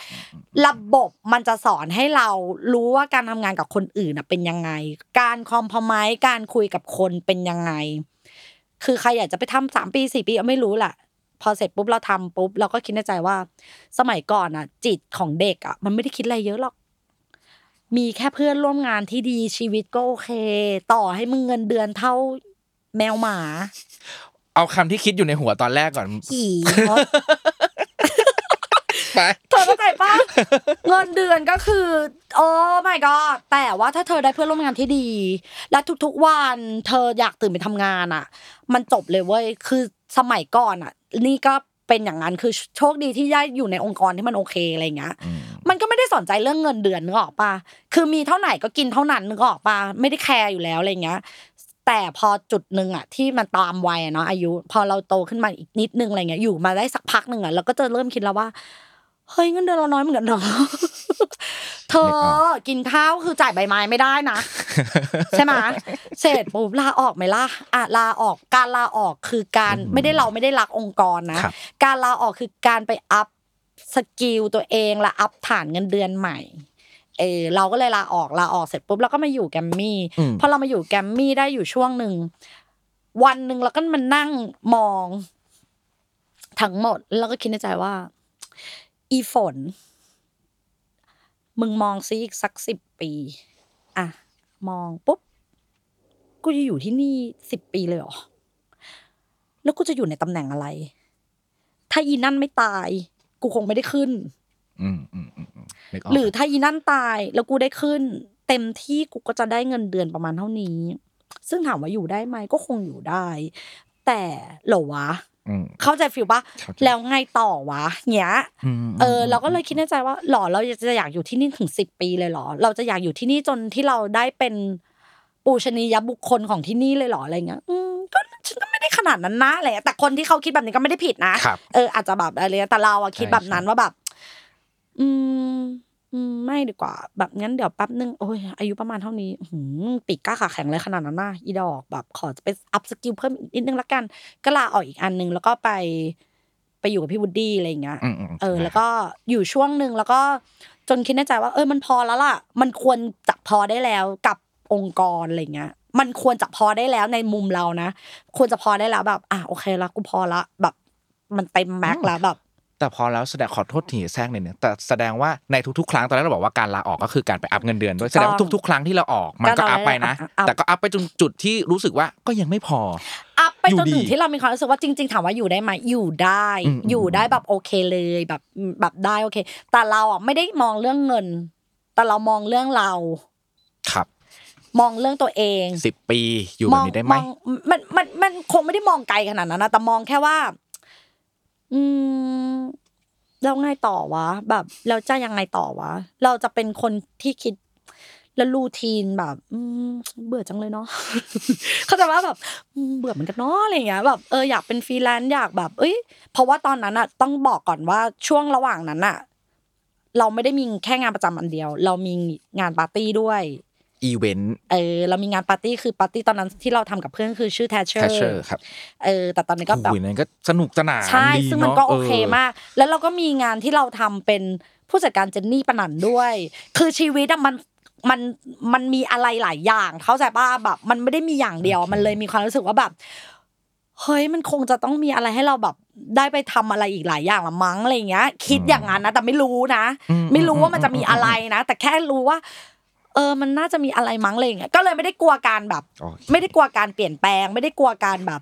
ระบบมันจะสอนให้เรารู้ว่าการทำงานกับคนอื่นน่ะเป็นยังไง การคอมพมายการคุยกับคนเป็นยังไง คือใครอยากจะไปทำสามปีสี่ปีไม่รู้แหละพอเสร็จปุ๊บเราทำปุ๊บเราก็คิดในใจว่า สมัยก่อนอะ จิตของเด็กอะ มันไม่ได้คิดอะไรเยอะหรอก มีแค่เพื่อนร่วมงานที่ดีชีวิตก็โอเค ต่อให้มึงเงินเดือนเท่าแมวหมา เอาคำที่คิดอยู่ในหัวตอนแรกก่อนอีมด ไปเธอเข้าใจปะเงินเดือนก็คือ โอ้ my god แต่ว่าถ้าเธอได้เพื่อนร่วมงานที่ดี และทุกๆวันเธออยากตื่นไปทำงานอะ มันจบเลยเว้ยคือสมัยก่อนอะ นี่ก็เป็นอย่างนั้นคือโชคดีที่ได้อยู่ในองค์กรที่มันโอเคอะไรเงี้ยอืมมันก็ไม่ได้สนใจเรื่องเงินเดือนนึกออกปะคือมีเท่าไหร่ก็กินเท่านั้นนึกออกปะไม่ได้แคร์อยู่แล้วอะไรเงี้ย แต่พอจุดหนึ่งอะที่มันตามวัยอะเนาะอายุ พอเราโตขึ้นมาอีกนิดนึงอะไรเงี้ยอยู่มาได้สักพักหนึ่งอะเราก็จะเริ่มคิดแล้วว่า เฮ้ยเงินเดือนเราน้อยเหมือนกันเนาะเธอกินข้าวคือจ่ายใบไม้ไม่ได้นะ ใช่ไหมเสร็จปุ๊บลาออกไหมล่ะอะลาออกการลาออกคือการไม่ได้เราไม่ได้รักองค์กรนะครับการลาออกคือการไป up skill ตัวเองและ up ฐานเงินเดือนใหม่เออเราก็เลยลาออกลาออกเสร็จปุ๊บเราก็มาอยู่แกรมมี่อืมพอเรามาอยู่แกรมมี่ได้อยู่ช่วงหนึ่งวันหนึ่งเราก็มานั่งมอง ทั้งหมดแล้วก็คิดในใจว่า อีฝน มึงมองซิอีกสักสิบปี อะ มองปุ๊บ กูจะอยู่ที่นี่สิบปีเลยเหรอ แล้วกูจะอยู่ในตำแหน่งอะไร ถ้าอีนั่นไม่ตาย กูคงไม่ได้ขึ้น อืมอืมอืมอืมนึกออกหรือถ้าอีนั่นตายแล้วกูได้ขึ้น เต็มที่กูก็จะได้เงินเดือนประมาณเท่านี้ ซึ่งถามว่าอยู่ได้ไหมก็คงอยู่ได้ แต่เหรอวะอืม เข้าใจฟิลปะเข้าใจแล้วไงต่อวะเนี้ยมเออเราก็เลยคิดในใจว่าหรอเราจะอยากอยู่ที่นี่ถึงสิบปีเลยเหรอ เราจะอยากอยู่ที่นี่จนที่เราได้เป็นปูชนียบุคคลของที่นี่เลยเหรออะไรเงี้ยอืมก็ฉันก็ไม่ได้ขนาดนั้นนะอะไรเงี้ยแต่คนที่เขาคิดแบบนี้ก็ไม่ได้ผิดนะครับเอออาจจะแบบอะไรเงี้ยแต่เราอะคิดใช่แบบนั้นใช่ว่าแบบ อืม อืม ไม่ดีกว่า แบบงั้นเดี๋ยวแป๊บนึงโอ้ยอายุประมาณเท่านี้หืมปีกกล้าขาแข็งเลยขนาดนั้นนะอีดอก แบบขอจะไป up skill เพิ่มอีกนิดนึงละกัน ก็ลาออกอีกอันนึงแล้วก็ไป ไปอยู่กับพี่วูดดี้ อะไรอย่างเงี้ย อืมอืมเออ แล้วก็อยู่ช่วงหนึ่ง แล้วก็จนคิดในใจว่า เออ มันพอแล้วล่ะ มันควรจะพอได้แล้วกับองค์กร อะไรเงี้ย มันควรจะพอได้แล้วในมุมเรานะ ควรจะพอได้แล้วแบบ อะโอเคละกูพอละแบบมันเต็ม max แล้วแบบ แต่พอแล้วแสดงขอโทษทีแทรกหน่อยนึงแต่แสดงว่าในทุกๆ ครั้งตอนแรกเราบอกว่าการลาออกก็คือการไป up เงินเดือนด้วยแสดงว่าทุกๆ ครั้งที่เราออกมันก็ก็เรา up ไปนะได้ up แต่ก็ up ไปจนจุดที่รู้สึกว่าก็ยังไม่พออัพไปจนอยู่ดีถึงที่เรามีความรู้สึกว่าจริง ๆ ถามว่าอยู่ได้ไหมอยู่ได้อืมอยู่ได้แบบโอเคเลยแบบแบบได้โอเค แต่เราอะไม่ได้มองเรื่องเงิน แต่เรามองเรื่องเราครับมองเรื่องตัวเองสิบปีอยู่แบบนี้ได้ไหมองมันมันมันคงไม่ได้มองไกลขนาดนั้นนะแต่มองแค่ว่า อืมแล้วไงต่อวะ แบบเราจะยังไงต่อวะ เราจะเป็นคนที่คิดแล้วรูทีนแบบ อืมเบื่อจังเลยเนาะเขาใจว่าแบบเบื่อเหมือนกันเนาะอะไรอย่างเงี้ยแบบเอออยากเป็นฟรีแลนซ์อยากแบบ เอ้ย เพราะว่าตอนนั้นอะต้องบอกก่อนว่าช่วงระหว่างนั้นอะเราไม่ได้มีแค่งานประจำอันเดียว เรามีงานปาร์ตี้ด้วย อีเวนต์เออเรามีงานปาร์ตี้คือปาร์ตี้ตอนนั้นที่เราทำกับเพื่อนคือชื่อ Trasher Trasher ครับเออแต่ตอนนี้ก็แบบโอ้ยนั่นก็สนุกสนานใช่ดีซึ่งมันเนาะก็โอเคมาก แล้วเราก็มีงานที่เราทำเป็นผู้จัดการเจนนี่ปนันด้วย คือชีวิตอะมันมันมันมีอะไรหลายอย่าง เข้าใจป่ะแบบมันไม่ได้มีอย่างเดียว มันเลยมีความรู้สึกว่าแบบเฮ้ยมันคงจะต้องมีอะไรให้เราแบบได้ไปทำอะไรอีกหลายอย่างละมั้งอะไรอย่างเงี้ย คิดอย่างนั้นนะแต่ไม่รู้นะอืไม่รู้ว่ามันจะมีอะไรนะ แต่แค่รู้ว่า เออมันน่าจะมีอะไรมั้งอะไรอย่างเงี้ยก็เลยไม่ได้กลัวการแบบโอเคไม่ได้กลัวการเปลี่ยนแปลง ไม่ได้กลัวการแบบ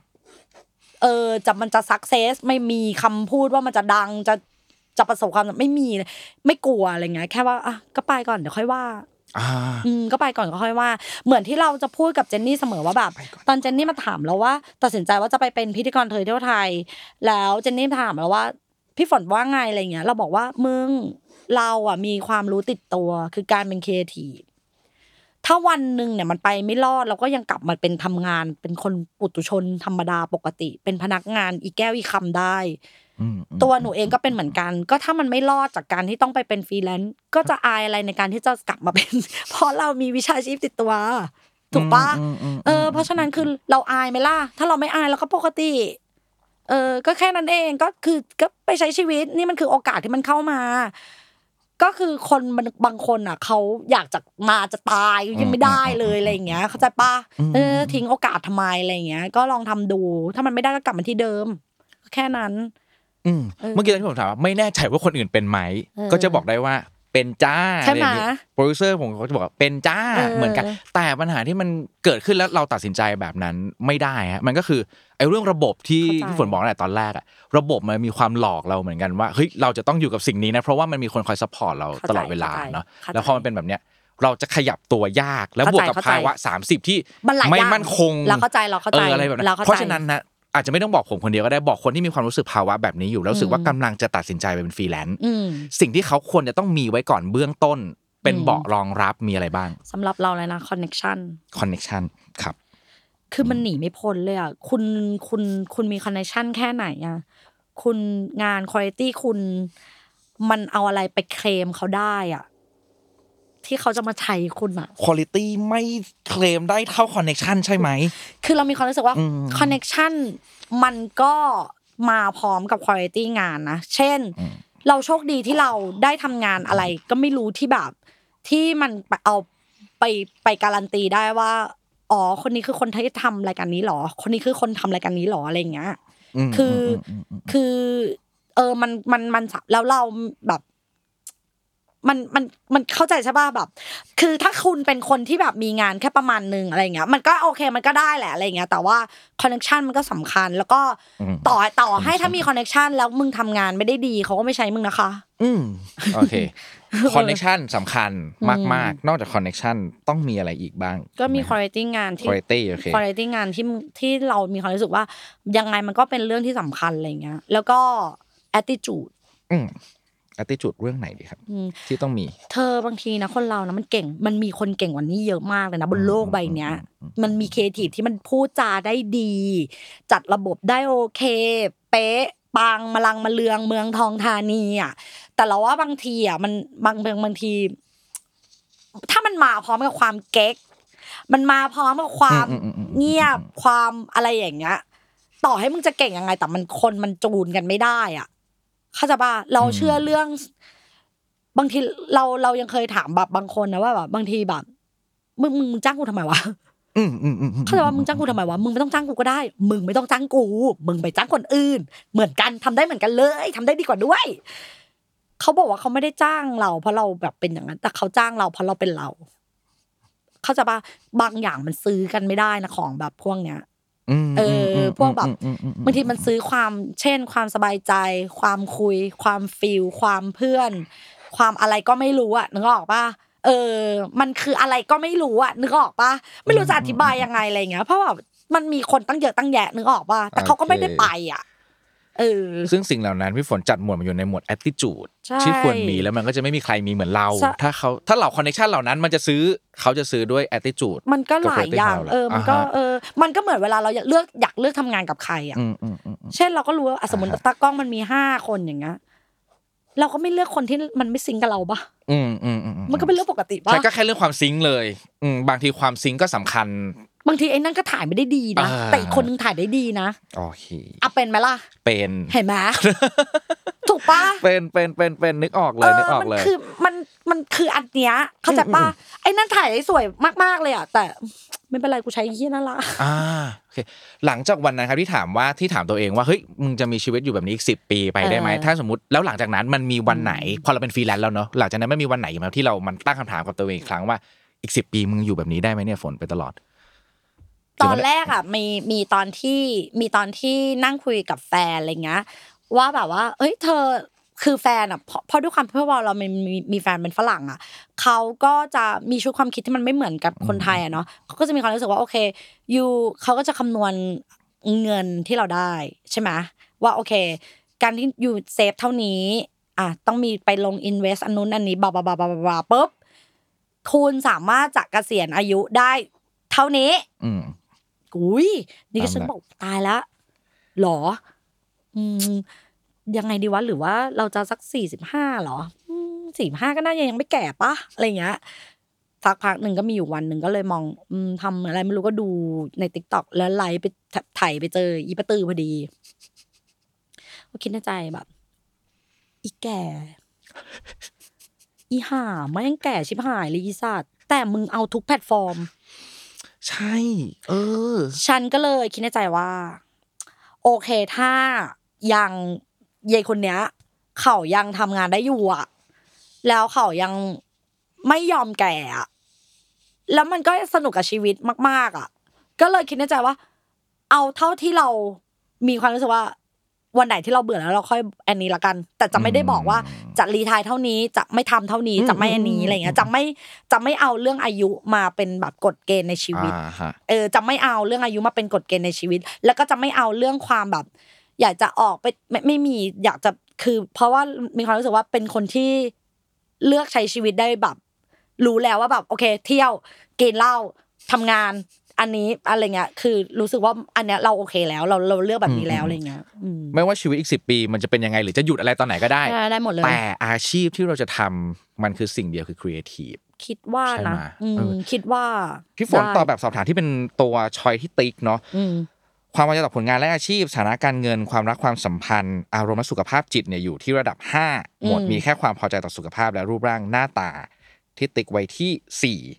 เออจะมันจะสักเซสไม่มีคำพูดว่ามันจะดังจะจะประสบความสำเร็จไม่มีไม่กลัวอะไรเงี้ยแค่ว่าอะก็ไปก่อนเดี๋ยวค่อยว่าอ่าอืมก็ไปก่อนก็ค่อยว่า เหมือนที่เราจะพูดกับเจนนี่เสมอว่าแบบไปก่อนตอนเจนนี่มาถามเราว่า ตัดสินใจว่าจะไปเป็นพิธีกรเทยเที่ยวไทย แล้วเจนนี่ถามเราว่า พี่ฝนว่าไงอะไรเงี้ย เราบอกว่ามึงเราอะมีความรู้ติดตัวคือการเป็นครีเอทีฟ ถ้าวันหนึ่งเนี่ยมันไปไม่รอดเราก็ยังกลับมาเป็นทำงาน เป็นคนปุถุชนธรรมดาปกติ เป็นพนักงานอีแก้วอีคำได้อืมอืมตัวหนูเองก็เป็นเหมือนกัน ก็ถ้ามันไม่รอดจากการที่ต้องไปเป็นฟรีแลนซ์ก็จะอายอะไรในการที่จะกลับมาเป็น เพราะเรามีวิชาชีพติดตัว ถูกปะอืมอืมเออ เพราะฉะนั้นคือเราอายไหมล่ะ ถ้าเราไม่อายเราก็ปกติ เออ ก็แค่นั้นเองก็คือก็ไปใช้ชีวิตนี่มันคือโอกาสที่มันเข้ามา ก็คือคนมันบางคนอะเขาอยากจะมาจะตายยังไม่ได้เลยอะไรอย่างเงี้ย เข้าใจปะเออทิ้งโอกาสทำไมอะไรอย่างเงี้ย ก็ลองทำดู ถ้ามันไม่ได้ก็กลับมาที่เดิม แค่นั้น อืมเออเมื่อกี้ที่ผมถามว่าไม่แน่ใจว่าคนอื่นเป็นไหมเออก็จะบอกได้ว่า เป็นจ้าใช่ไหมอะรอย่างเงี้ยโปรดิวเซอร์ผมเขาจะบอกว่าเป็นจ้าเออเหมือนกัน แต่ปัญหาที่มันเกิดขึ้นแล้วเราตัดสินใจแบบนั้นไม่ได้ฮะมันก็คือไอ้เรื่องระบบที่เข้าใจที่ฝนบอกตั้งแต่ตอนแรกอะระบบมันมีความหลอกเราเหมือนกันว่าเฮ้ยเราจะต้องอยู่กับสิ่งนี้นะเพราะว่ามันมีคนคอย support เราเข้าใจตลอดเวลาเข้าใจเนาะเข้าใจแล้วพอมันเป็นแบบเนี้ยเราจะขยับตัวยากแล้วบเข้าวกใจกับเข้าใจภาวะ 30 ที่มันหลายไม่อย่างมั่นคงเราเข้าใจเราเข้าใจอออะไรแบบนั้นเราเข้าใจเพราะฉะนั้นนะ อาจจะไม่ต้องบอกผมคนเดียวก็ได้บอกคนที่มีความรู้สึกภาวะแบบนี้อยู่แล้วรู้สึกว่าอืมกำลังจะตัดสินใจไปเป็นฟรีแลนซ์อืมสิ่งที่เขาควรจะต้องมีไว้ก่อนเบื้องต้น เป็นอืมเบาะรองรับมีอะไรบ้างสำหรับเราเลยนะ connection connection ครับ คือมันหนีไม่พ้นเลยอะคุณคุณคุณมี connection แค่ไหนอะคุณงานคุณภาพคุณมันเอาอะไรไปเคลมเขาได้อะ ที่เขาจะมาใช้คุณอะคุณภาพไม่เคลมได้เท่าคอนเน็ชันใช่ไหม คือเรามีความรู้สึกว่าอืมคอนเน t ชันมันก็มาพร้อมกับคุณภาพงานนะ เช่นอืมเราโชคดีที่เราได้ทำงานอะไร ก็ไม่รู้ที่แบบ ที่มันไปเอาไปไปการันตีได้ว่า อ๋อ คนนี้คือคนที่ทำรายการนี้หรอ คนนี้คือคนทำรายการนี้หรออะไรอย่างเงี้ยมคือมมอืมคือ เออมันมันมันแล้วเราแบบ มันมันมันเข้าใจใช่ป่ะแบบ คือถ้าคุณเป็นคนที่แบบมีงานแค่ประมาณหนึ่งอะไรเงี้ย มันก็โอเคมันก็ได้แหละอะไรเงี้ยแต่ว่าคอนเน t ชันมันก็สำคัญ แล้วก็อืมต่อต่อให้ถ้ามีคอนเน t ชันแล้วมึงทำงานไม่ได้ดีเขาก็ไม่ใช้มึงนะคะ อืมโอเค connectionันสำคัญมากๆ นอกจาก connection ต้องมีอะไรอีกบ้าง ก็มีคุณภาพงานคุณที่ภาพโอเคคุณภาพงานที่ที่เรามีความรู้สึกว่า ยังไงมันก็เป็นเรื่องที่สำคัญอะไรเงี้ยแล้วก็ attitude อืม attitude เรื่องไหนดีครับอืมที่ต้องมี เธอบางทีนะคนเรานะมันเก่งมันมีคนเก่งกว่านี้เยอะมากเลยนะบนโลกใบเนี้ย มันมีครีเอทีฟที่มันพูดจาได้ดี จัดระบบได้โอเค เป๊ะปังมาลังมาเลืองเมืองทองธานีอะแต่เราว่าบางทีอะมันบางบางบางที ถ้ามันมาพร้อมกับความเก๊กมันมาพร้อมกับความอืมอืมอืมอืมเงียบความอะไรอย่างเงี้ย ต่อให้มึงจะเก่งยังไง แต่มันคนมันจูนกันไม่ได้อะ เข้าใจป่ะเราเชื่อเรื่อง บางทีเราเรายังเคยถามแบบบางคนนะว่าแบบบางทีแบบมึงมึงมึงจ้างกูทำไมวะอืมอืมอืมอืมเข้าใจว่ามึงจ้างกูทำไมวะมึงไม่ต้องจ้างกูก็ได้ มึงไม่ต้องจ้างกู มึงไปจ้างคนอื่น เหมือนกันทำได้เหมือนกันเลยทำได้ดีกว่าด้วยเขาบอกว่าเขาไม่ได้จ้างเรา เพราะเราแบบเป็นอย่างนั้น แต่เขาจ้างเราเพราะเราเป็นเรา เข้าใจป่ะบางอย่างมันซื้อกันไม่ได้นะของแบบพวกเนี้ยม เออมพวกแบบอืมอืมอืบางทีมันซื้อความเช่น ความสบายใจ ความคุย ความฟิลความเพื่อน ความอะไรก็ไม่รู้อะนึกออกปะเออ มันคืออะไรก็ไม่รู้อะนึกออกปะไม่รู้จะอธิบายยังไงอะไรเงี้ยเพราะแบบมันมีคนตั้งเยอะตั้งแยะนึกออกปะแต่เขาก็ไม่ได้ไปอะ เออซึ่งสิ่งเหล่านั้นพี่ฝนจัดหมวดมันอยู่ในหมวด attitude ใช่ที่ควรมีแล้วมันก็จะไม่มีใครมีเหมือนเราใช่ถ้าเขาถ้าเหล่า connection เหล่านั้นมันจะซื้อเขาจะซื้อด้วย attitude มันก็หลายอย่างกับ quality เออมันก็อ่าฮะเออมันก็เหมือนเวลาเราอยากเลือกอยากเลือกทำงานกับใครอะอืมอืมอืมอืมเช่นเราก็รู้ว่าอะสมมติอ่าฮะตากล้องมันมีห้าคนอย่างเงี้ยเราก็ไม่เลือกคนที่มันไม่ซิงก์กับเราปะอืมอืมอืมอืมันก็เป็นเรื่องปกติปะใช่ก็แค่เรื่องความซิงค์เลยอืมบางทีความซิงค์ก็สำคัญบางทีไอ้นั่นก็ถ่ายไม่ได้ดีนะ อ่า แต่อีกคนนึงถ่ายได้ดีนะโอเคอะเป็นไหมล่ะ เป็นเห็นไหม ถูกปะเป็นเป็นเป็นเป็นนึกออกเลยนึกออกมัเลยคือมันมันคืออันเนี้ยเข้าใจปะไอ้นั่นถ่ายได้สวยมากๆเลยอะแต่ ไม่เป็นไรกูใช้อีนั่นละอ่าโอเคหลังจากวันนั้นครับที่ถามว่าที่ถามตัวเองว่าเฮ้ยมึงจะมีชีวิตอยู่แบบนี้อีกสิปีไปได้ไหมเออถ้าสมมติแล้วหลังจากนั้นมันมีวันไหน พอเราเป็นฟรีแลนซ์แล้วเนาะหลังจากนั้นมันมีวันไหนไหมที่เรามันตั้งคำถามกับตัวเองอีกครั้งว่าอีกสิปีมึงอยู่แบบนี้ได้ไหมเนี่ยฝนไปตลอด ตอนแรกอะมีมีตอนที่มีตอนที่นั่งคุยกับแฟนอะไรเงี้ยว่าแบบว่า เอ้ย เธอคือแฟนอะเพราะเพราะด้วยความที่ว่าเรามีมีมีแฟนเป็นฝรั่งอะเขาก็จะมีชุดความคิดที่มันไม่เหมือนกับคนไทยอะเนาะเขาก็จะมีความรู้สึกว่าโอเค you เขาก็จะคำนวณเงินที่เราได้ใช่ไหมว่าโอเค การที่ you save เท่านี้อะต้องมีไปลงอินเวสอันนู้นอันนี้บาบาบาบาบาปุ๊บคุณสามารถจะเกษียณอายุได้เท่านี้ อืมอุ้ยนี่ก็ตามฉันละบอกตายละหรอ อืมยังไงดีวะหรือว่าเราจะสักสี่สิบห้าหรอสี่ห้าก็น่าจะยังไม่แก่ปะอะไรเงี้ยสักพักหนึ่งก็มีอยู่วันหนึ่งก็เลยมองอืมทำอะไรไม่รู้ก็ดูใน TikTok แล้วไลฟ์ไปไถไปเจอ อีป้าตือพอดีก็คิดในใจแบบ อีแก่ อีห่าแม่งแก่ชิบหายเลยอีสัตว์แต่มึงเอาทุกแพลตฟอร์ม ใช่ เออ ฉันก็เลยคิดในใจว่า โอเคถ้ายังยายคนเนี้ย เขายังทำงานได้อยู่อะแล้วเขายังไม่ยอมแก่อะแล้วมันก็สนุกกับชีวิตมาก ๆอะก็เลยคิดในใจว่า เอาเท่าที่เรามีความรู้สึกว่า วันไหนที่เราเบื่อแล้วเราค่อยอันนี้ละกัน แต่จะไม่ได้บอกว่าจะรีไทายเท่านี้จะไม่ทำเท่านี้จะไม่อันนี้อะไรเงี้ยจะไม่จะไม่เอาเรื่องอายุมาเป็นแบบกฎเกณฑ์ในชีวิตอ่าฮะเออจะไม่เอาเรื่องอายุมาเป็นกฎเกณฑ์ในชีวิต แล้วก็จะไม่เอาเรื่องความแบบ อยากจะออกไปไม่ไม่มีอยากจะคือ เพราะว่ามีความรู้สึกว่าเป็นคนที่เลือกใช้ชีวิตได้แบบ รู้แล้วว่าแบบ โอเค เที่ยวกินเหล้าทำงาน อันนี้อะไรเงี้ยคือรู้สึกว่าอันเนี้ยเราโอเคแล้ว เราเราเลือกแบบนี้แล้วอะไรเงี้ยอืมไม่ว่าชีวิตอีกสิปี มันจะเป็นยังไงหรือจะหยุดอะไรตอนไหนก็ได้ได้ได้หมดเลยแต่อาชีพที่เราจะทำมันคือสิ่งเดียวคือครีเอทีฟคิดว่าใช่นะไหมอืมเออคิดว่าพี่ฝนได้ตอบแบบสอบถามที่เป็นตัวชอยที่ติ๊กเนาะอืมความพอใจต่อผลงานและอาชีพสถานะการเงินความรักความสัมพันธ์ อารมณ์และสุขภาพจิตเนี่ยอยู่ที่ระดับ 5 หมวดอืมมีแค่ความพอใจต่อสุขภาพและรูปร่างหน้าตา ที่ติ๊กไว้ที่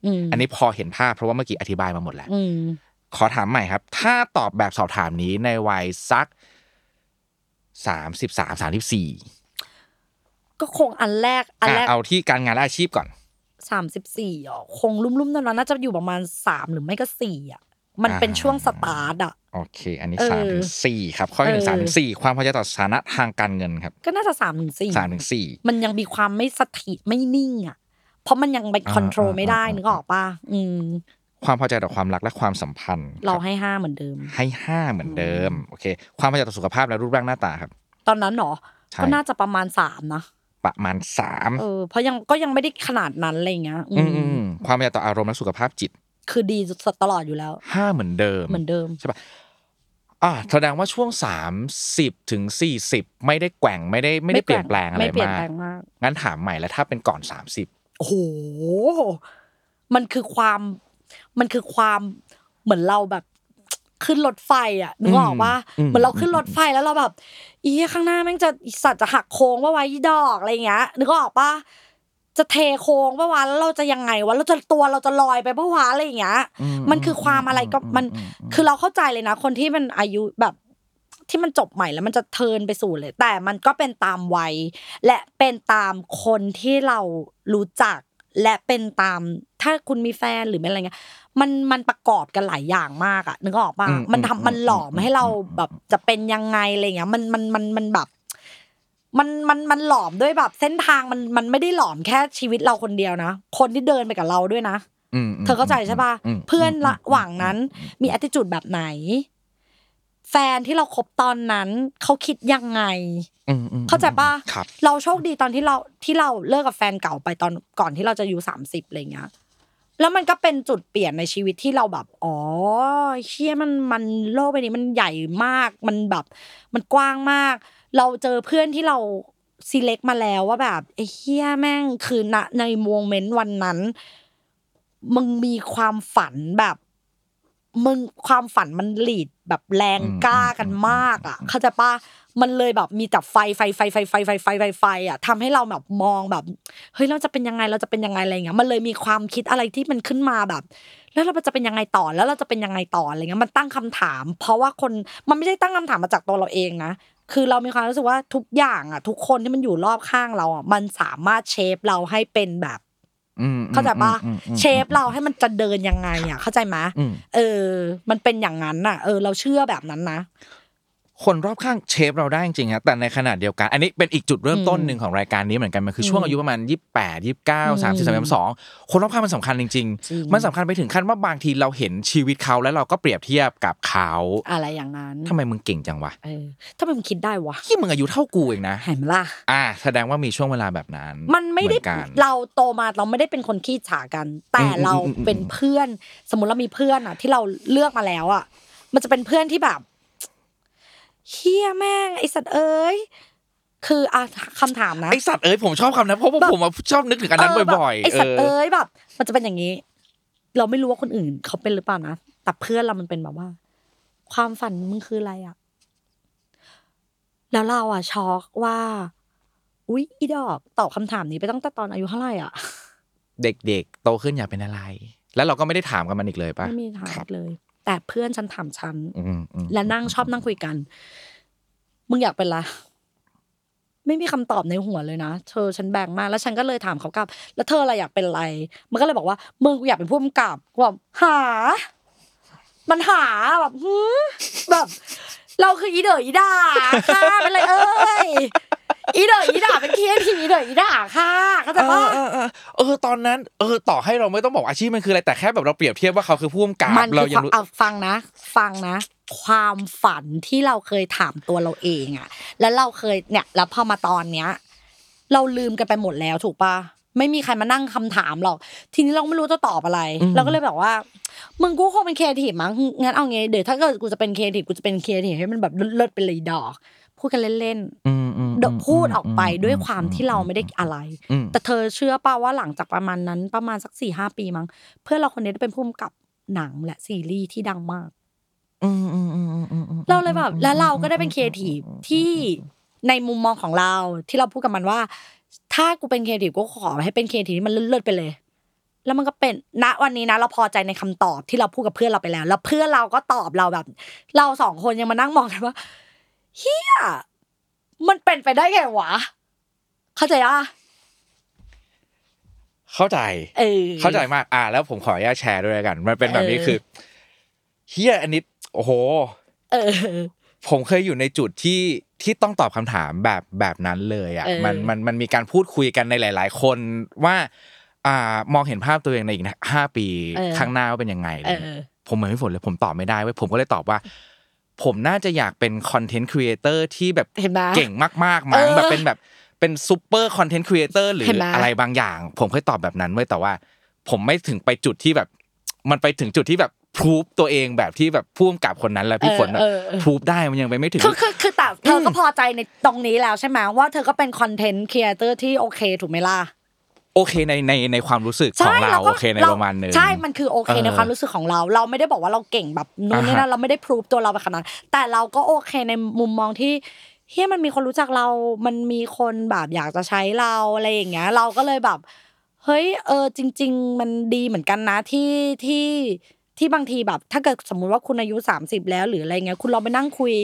อืม4อันนี้พอเห็นภาพเพราะว่าเมื่อกี้อธิบายมาหมดแล้วอืมขอถามใหม่ครับ ถ้าตอบแบบสอบถามนี้ในวัยสัก33 34ก็คงอันแรกอันอะแรกเอาที่การงานและอาชีพก่อนสามสิบสี่อ๋อคงลุ่มๆตอนนั้นน่าจะอยู่ประมาณสามหรือไม่ก็สี่อะมันเป็นอ่าช่วงสตาร์ทอะโอเค อันนี้เออสามถึงสี่ครับ ข้อที่หนึ่งเออสามถึงสี่ความพอใจต่อสถานะทางการเงินครับ ก็น่าจะสามถึงสี่สามถึงสี่มันยังมีความไม่สถิตไม่นิ่งอะ เพราะมันยังไปอ่าคอนโทรลอ่าไม่ได้อ่านึกออกป่ะอืมความพอใจต่อความรักและความสัมพันธ์ เราคบให้ห้าเหมือนเดิม ให้ห้าเหมือนเดิมโอเค ความพอใจต่อสุขภาพและรูปร่างหน้าตาครับ ตอนนั้นเหรอใช่ก็น่าจะประมาณสามนะประมาณสามเออเพราะยังก็ยังไม่ได้ขนาดนั้นอะไรเงี้ยอือืมมอืมอืมความพอใจต่ออารมณ์และสุขภาพจิต คือดีสุดตลอดอยู่แล้วห้าเหมือนเดิมเหมือนเดิมใช่ปะอ่าแสดงว่าช่วงสามสิบถึงสี่สิบไม่ได้แกว่งไม่ได้ไม่ได้เปลี่ยนแปลงอะไรไม่เปลี่ยนมาแปลกงมากงั้นถามใหม่แล้วถ้าเป็นก่อนสามสิบ โอ้โหมันคือความ มันคือความเหมือนเราแบบขึ้นรถไฟอะนึกออกว่าเหมือนเราขึ้นรถไฟแล้วเราแบบอีข้างหน้าแม่งจะอีสัตว์จะหักโค้งว่าไว้ดอกอะไรอย่างเงี้ยนึกออกปะจะเทโค้งปะวะแล้วเราจะยังไงวะเราจะตัวเราจะลอยไปปะวะอะไรอย่างเงี้ย มันคือความอะไรก็มันคือเราเข้าใจเลยนะ คนที่มันอายุแบบ ที่มันจบใหม่แล้วมันจะเทิร์นไปสู่เลย แต่มันก็เป็นตามวัย และเป็นตามคนที่เรารู้จัก และเป็นตามถ้าคุณมีแฟนหรือเป็นอะไรเงี้ยมันมันประกอบกันหลายอย่างมากอะนึกออกป่ะอืมมันอืมทำมันหลอมอืมให้เราอืมแบบจะเป็นยังไงอะไรเงี้ยมันมันมันมันแบบมันมันมันหลอมด้วยแบบเส้นทางมันมันไม่ได้หลอมแค่ชีวิตเราคนเดียวนะ คนที่เดินไปกับเราด้วยนะอืมเธอเข้าใจใช่ป่ะอืมเพื่อนอืมระหว่างนั้นมี attitude แบบไหน แฟนที่เราคบตอนนั้นเขาคิดยังไงอืมอืมเข้าใจป่ะครับเราโชคดีตอนที่เราที่เราเลิกกับแฟนเก่าไปตอนก่อนที่เราจะอายุสามสิบอะไรเงี้ยแล้วมันก็เป็นจุดเปลี่ยนในชีวิตที่เราแบบ อ๋อเชี่ยมันมันโลกใบนี้มันใหญ่มาก มันแบบ มันกว้างมาก เราเจอเพื่อนที่เรา select มาแล้วว่าแบบไอ้เฮียแม่งคือณในโมเมนต์วันนั้น มึงมีความฝันแบบ มึงความฝันมันหลีดแบบแรงอืมกล้ากันมากอะเข้าใจปะมันเลยแบบมีแต่ไฟไฟไฟไฟไฟไฟไฟไฟไฟอะทำให้เราแบบมองแบบเฮ้ยเราจะเป็นยังไงเราจะเป็นยังไงอะไรเงี้ยมันเลยมีความคิดอะไรที่มันขึ้นมาแบบ แล้วเราจะเป็นยังไงต่อแล้วเราจะเป็นยังไงต่ออะไรเงี้ยมันตั้งคำถาม เพราะว่าคนมันไม่ได้ตั้งคำถามมาจากตัวเราเองนะคือเรามีความรู้สึกว่าทุกอย่างอะ ทุกคนที่มันอยู่รอบข้างเราอะมันสามารถเชฟเราให้เป็นแบบอืม เข้าใจปะอืมอืมเชฟเราให้มันจะเดินยังไงอะเข้าใจไหมอืมเออ มันเป็นอย่างนั้นน่ะ เออ เราเชื่อแบบนั้นนะ คนรอบข้างเชฟเราได้จริงๆครับแต่ในขณะเดียวกัน อันนี้เป็นอีกจุดเริ่มต้นอืมหนึ่งของรายการนี้เหมือนกันมันคือช่วงอืมอายุประมาณยี่แปดยี่เก้าอืมสามสิบสามสองคนรอบข้างมันสำคัญจริงจริง ๆ มันสำคัญไปถึงขั้นว่าบางทีเราเห็นชีวิตเขาแล้วเราก็เปรียบเทียบกับเขาอะไรอย่างนั้นทำไมมึงเก่งจังวะเออทำไมมึงคิดได้วะที่มึงอายุเท่ากูเองนะเห็นไหมล่ะอ่า แสดงว่ามีช่วงเวลาแบบนั้น มันไม่ได้เหอนกันเราโตมาเราไม่ได้เป็นคนขี้ฉากัน แต่อืมอืมเราอืมอืมเป็นเพื่อน สมมติเรามีเพื่อนอะ ที่เราเลือกมาแล้วอะมันจะเป็นเพื่อนที่แบบ เฮียแม่งไอสัตว์เอ้ยคืออะคำถามนะไอสัตว์เอ้ยผมชอบคำนั้นเพราะว่าผมอะชอบนึกถึงอันนั้นเแบบบ่อยไอๆสัตว์เออเอ้ยแบบ มันจะเป็นอย่างนี้ เราไม่รู้ว่าคนอื่นเขาเป็นหรือเปล่านะแต่เพื่อนเรามันเป็นแบบว่า ความฝันมึงคืออะไรอะ แล้วเราอะช็อกว่า อุ๊ยอีดอกตอบคำถามนี้ไปตั้งแต่ตอนอายุเท่าไหร่อะ เด็กๆโตขึ้นอยากเป็นอะไร แล้วเราก็ไม่ได้ถามกันมันอีกเลยปะไม่มีทางครับเลย แต่เพื่อนฉันถามฉันอืมอืมและนั่งชอบนั่งคุยกัน มึงอยากเป็นอะไรไม่มีคำตอบในหัวเลยนะเธอฉันแบ่งมากแล้วฉันก็เลยถามเขากลับ แล้วเธออะไรอยากเป็นอะไร มันก็เลยบอกว่ามึงกูอยากเป็นผู้กำกับกูแบบหา มันหาแบบหือแบบ เราคืออีเดออีด่าค่ะเป็นไรเอ้ย อีเดออีด่าเป็นเคียทีอีเดออีด่าค่ะเข้าใจเอปะเออเออเออตอนนั้นเออต่อให้เราไม่ต้องบอกอาชีพมันคืออะไรแต่แค่แบบเราเปรียบเทียบว่าเขาคือผู้กำกับมันเราคือยัความรู้เอาฟังนะ ฟังนะ ความฝันที่เราเคยถามตัวเราเองอะแล้วเราเคยเนี่ย แล้วพอมาตอนเนี้ย เราลืมกันไปหมดแล้วถูกปะไม่มีใครมานั่งคำถามหรอก ทีนี้เราไม่รู้จะตอบอะไร เราก็เลยแบบว่า มึงกูคงเป็นเอทีฟมั้งงั้นเอาไงเดี๋ยวถ้าเกิดกูจะเป็นเอทีฟกูจะเป็นเอทีฟให้มันแบบเลิศไปเลยดอก พูดกันเล่นอืมอืมๆเดยวพูดออกไปด้วยอืความที่เราไม่ได้อะไรอืมแต่เธอเชื่อป่าว่าหลังจากประมาณนั้นประมาณสักสี่ห้าปีมั้งเพื่อนเราคนนี้ได้เป็นผู้กำกับหนังและซีรีส์ที่ดังมากอืมอืมอืมอืมอืมอืมเราเลยแบบแล้วเราก็ได้เป็นครีเอทีฟที่ในมุมมองของเราที่เราพูดกับมันว่า ถ้ากูเป็นครีเอทีฟก็ขอให้เป็นครีเอทีฟที่มันเลิศๆไปเลย แล้วมันก็เป็นณวันนี้นะ เราพอใจในคำตอบที่เราพูดกับเพื่อนเราไปแล้ว แล้วเพื่อนเราก็ตอบเราแบบ เราสองคนยังมานั่งมองกันว่า เหี้ยมันเป็นไปได้ไงวะ เข้าใจอะเข้าใจเออเข้าใจมาก อ่า แล้วผมขออนุญาตแชร์ด้วยแล้วกัน มันเป็นแบบนี้เออคือเหี้ยอันนี้โอ้โหเออผมเคยอยู่ในจุดที่ที่ต้องตอบคำถามแบบแบบนั้นเลยอะเออมันมันมันมีการพูดคุยกันในหลาย ๆ คนว่า อ่ามองเห็นภาพตัวเองในอีกห้าปีข้างหน้าว่าเป็นยังไงอะไรเอเงี้ยอผมเหมือนพี่ฝนเลยผมตอบไม่ได้เว้ยผมก็เลยตอบว่า ผมน่าจะอยากเป็น content creator ที่แบบเห็นไหมเก่งมากๆมั้งเออแบบเป็นแบบเป็น super content creator หรือเห็นไหมอะไรบางอย่าง ผมเคยตอบแบบนั้นเว้ยแต่ว่า ผมไม่ถึงไปจุดที่แบบ มันไปถึงจุดที่แบบพูฟตัวเองแบบที่แบบพุ่มกับคนนั้นแล้วพี่ฝนแบบเออเออเออพูฟได้มันยังไปไม่ถึงคือคือคือแต่เธอก็พอใจในตรงนี้แล้วใช่ไหมว่าเธอก็เป็น content creator ที่โอเคถูกไหมล่ะ โอเคในในในความรู้สึกของเราก็โอเคในประมาณหนึงใช่มันคือโอเคเออในความรู้สึกของเรา เราไม่ได้บอกว่าเราเก่งแบบนู้นนี่อ่านั่ฮะนเราไม่ได้ prove ตัวเราไปขนาดนั้นแต่เราก็โอเคในมุมมองที่เฮียมันมีคนรู้จักเรา มันมีคนแบบอยากจะใช้เราอะไรอย่างเงี้ย เราก็เลยแบบ เฮ้ยเออจริง ๆ มันดีเหมือนกันนะที่ที่ที่บางทีแบบ ถ้าเกิดสมมุติว่าคุณอายุสามสิบแล้วหรืออะไรเงี้ยคุณลองไปนั่งคุย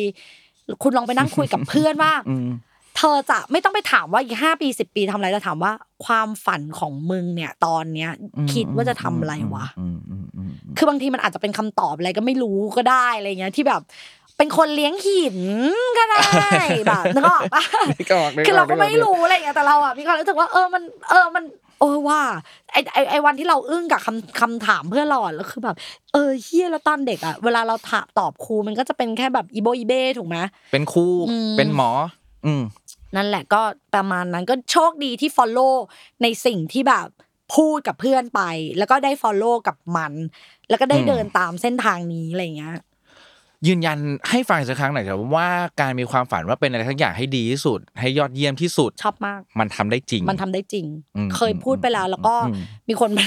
คุณลองไปนั่งคุยกับเพื่อนว่าอืม เธอจะไม่ต้องไปถามว่าอีกห้าปีสิบปีทำอะไรจะถามว่าความฝันของมึงเนี่ย ตอนเนี้ย คิดว่าจะทำอะไรวะอืมอืมอืมอืมคือบางทีมันอาจจะเป็นคำตอบอะไรก็ไม่รู้ก็ได้อะไรเงี้ยที่แบบ เป็นคนเลี้ยงหินก็ได้แบบนึกออกปะนึกออกนึกออกคือเราก็ไม่นึกออกรู้อะไรเงี้ยแต่เราอะมีความรู้สึกว่าเออมัน เออมันเออว่าไอไอไอวันที่เราอึ้งกับคำคำถามเพื่อนเราอะแล้วคือแบบ เออเฮียแล้วตอนเด็กอะเวลาเราถามตอบครูมันก็จะเป็นแค่แบบอีโบอีเบ้ถูกไหมเป็นครูอืมเป็นหมอ อืม นั่นแหละก็ประมาณนั้นก็โชคดีที่ follow ในสิ่งที่แบบพูดกับเพื่อนไป แล้วก็ได้ follow กับมัน แล้วก็ได้อืมเดินตามเส้นทางนี้อะไรเงี้ยยืนยันให้ฟังสักครั้งหน่อยครับว่าการมีความฝันว่าเป็นอะไรสักอย่างให้ดีที่สุด ให้ยอดเยี่ยมที่สุดชอบมาก มันทำได้จริง มันทำได้จริงอืมเคยพูดไปแล้วแล้วก็อืมมีคนมา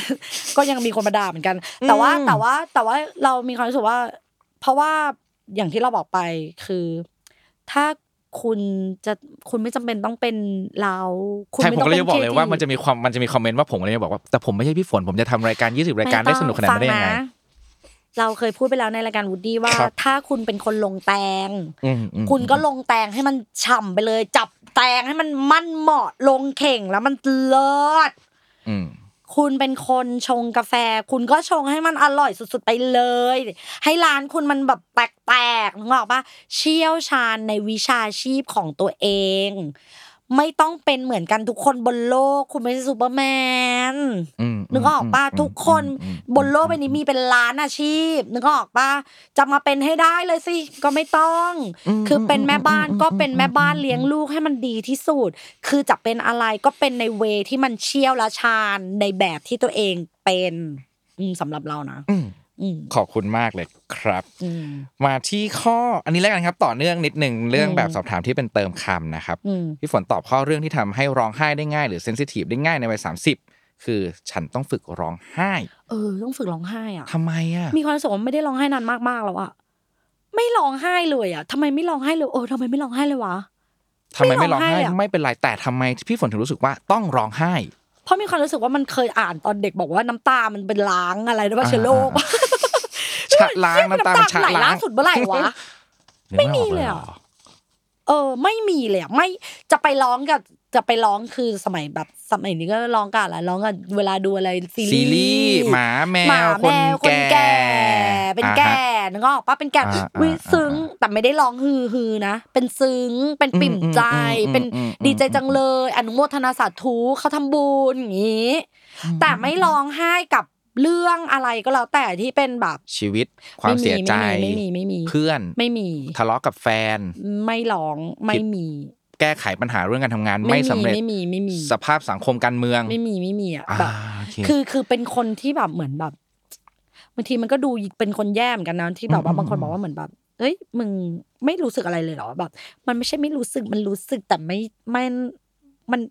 ก็ยังมีคนมาด่าเหมือนกัน แต่ว่าอืมแต่ว่าแต่ว่าเรามีความรู้สึกว่า เพราะว่าอย่างที่เราบอกไปคือ ถ้า คุณจะคุณไม่จำเป็นต้องเป็นเราคุณใช่ไม่ผมต้องก็เลยเป็นจะบอกเลยว่า creative มันจะมีความมันจะมีคอมเมนต์ว่าผมเลยจะบอกว่าแต่ผมไม่ใช่พี่ฝนผมจะทำรายการ20รายการได้สนุกขนาดนั้นได้ยังไงฟัะเราเคยพูดไปแล้วในรายการวูดดี้ว่าครับถ้าคุณเป็นคนลงแตงอืมอืมคุณก็ลงแตงให้มันฉ่ำไปเลย จับแตงให้มันมั่นเหมาะลงเข่งแล้วมันเลิศอืม คุณเป็นคนชงกาแฟ คุณก็ชงให้มันอร่อยสุดๆไปเลย ให้ร้านคุณมันแบบแตกๆนึกออกปะเชี่ยวชาญในวิชาชีพของตัวเอง ไม่ต้องเป็นเหมือนกันทุกคนบนโลก คุณไม่ใช่ซูเปอร์แมนอืมนึกออกปะอืมทุกคนอืมบนโลกใบนี้มีเป็นล้านอาชีพ นึกออกปะจะมาเป็นให้ได้เลยสิก็ไม่ต้อง คือเป็นแม่บ้านก็เป็นแม่บ้านเลี้ยงลูกให้มันดีที่สุด คือจะเป็นอะไรก็เป็นในเวที่มันเชี่ยวและชาญในแบบที่ตัวเองเป็นอืมสำหรับเรานะอืมอืม ขอบคุณมากเลยครับอืมมาที่ข้ออันนี้แล้วกันครับ ต่อเนื่องนิดหนึ่งเรื่องอืมแบบสอบถามที่เป็นเติมคำนะครับอืมพี่ฝนตอบข้อเรื่องที่ทำให้ร้องไห้ได้ง่าย หรือเซนซิทีฟได้ง่ายในวัยสามสิบคือฉันต้องฝึกร้องไห้ เออ ต้องฝึกร้องไห้อะทำไมอะมีความรู้สึกว่าไม่ได้ร้องไห้นานมากๆแล้วอะไม่ร้องไห้เลยอะทำไมไม่ร้องไห้เลยเออทำไมไม่ร้องไห้เลยวะทำไมไม่ร้องไห้ไม่ร้องไห้อะไม่เป็นไรแต่ทำไมพี่ฝนถึงรู้สึกว่าต้องร้องไห้ เพราะมีความรู้สึกว่ามันเคยอ่านตอนเด็กบอกว่าน้ำตามันเป็นล้างอะไรนะว่าเชื้อโรค ชะล้างน้ำตามันชะไหลล้าล่างสุดเมื่อไหร่วะนึกไม่มีออกเลยอะหรเออ ไม่มีเลยอะไม่จะไปร้องกับจะไปร้องคือสมัยแบบสมัยนี้ก็ร้องกันแหละร้องกันเวลาดูอะไรซีซีรีส์หมาแมหมาวคนแมวคนแก่แก่ เป็นแก่นึกออกปะเป็นแก่อ่าอ่าวิอ่าซึ้งแต่ไม่ได้ร้องฮือฮือนะเป็นซึ้งเป็นปิ่มใจอืมอืมเป็นอืมอืมดีใจจังเลย อนุโมทนาสาธุเขาทำบุญอย่างนี้แต่ไม่ร้องไห้กับ เรื่องอะไรก็แล้วแต่ที่เป็นแบบชีวิตความเสียใจไม่มีไม่มีไม่มีเพื่อนไม่มีทะเลาะกับแฟน ไม่ร้องไม่มี แก้ไขปัญหาเรื่องการทำงานไม่สำเร็จไม่มีไม่มีสภาพสังคมการเมืองไม่มีไม่มีอะอ่าแบบโอเคคือคือเป็นคนที่แบบเหมือนแบบบางทีมันก็ดูเป็นคนแย่เหมือนกันนะที่แบบว่าอืมบางคนบอกว่าเหมือนแบบเอ้ยมึงไม่รู้สึกอะไรเลยเหรอแบบ มันไม่ใช่ไม่รู้สึกมันรู้สึกแต่ไม่ไม่มัน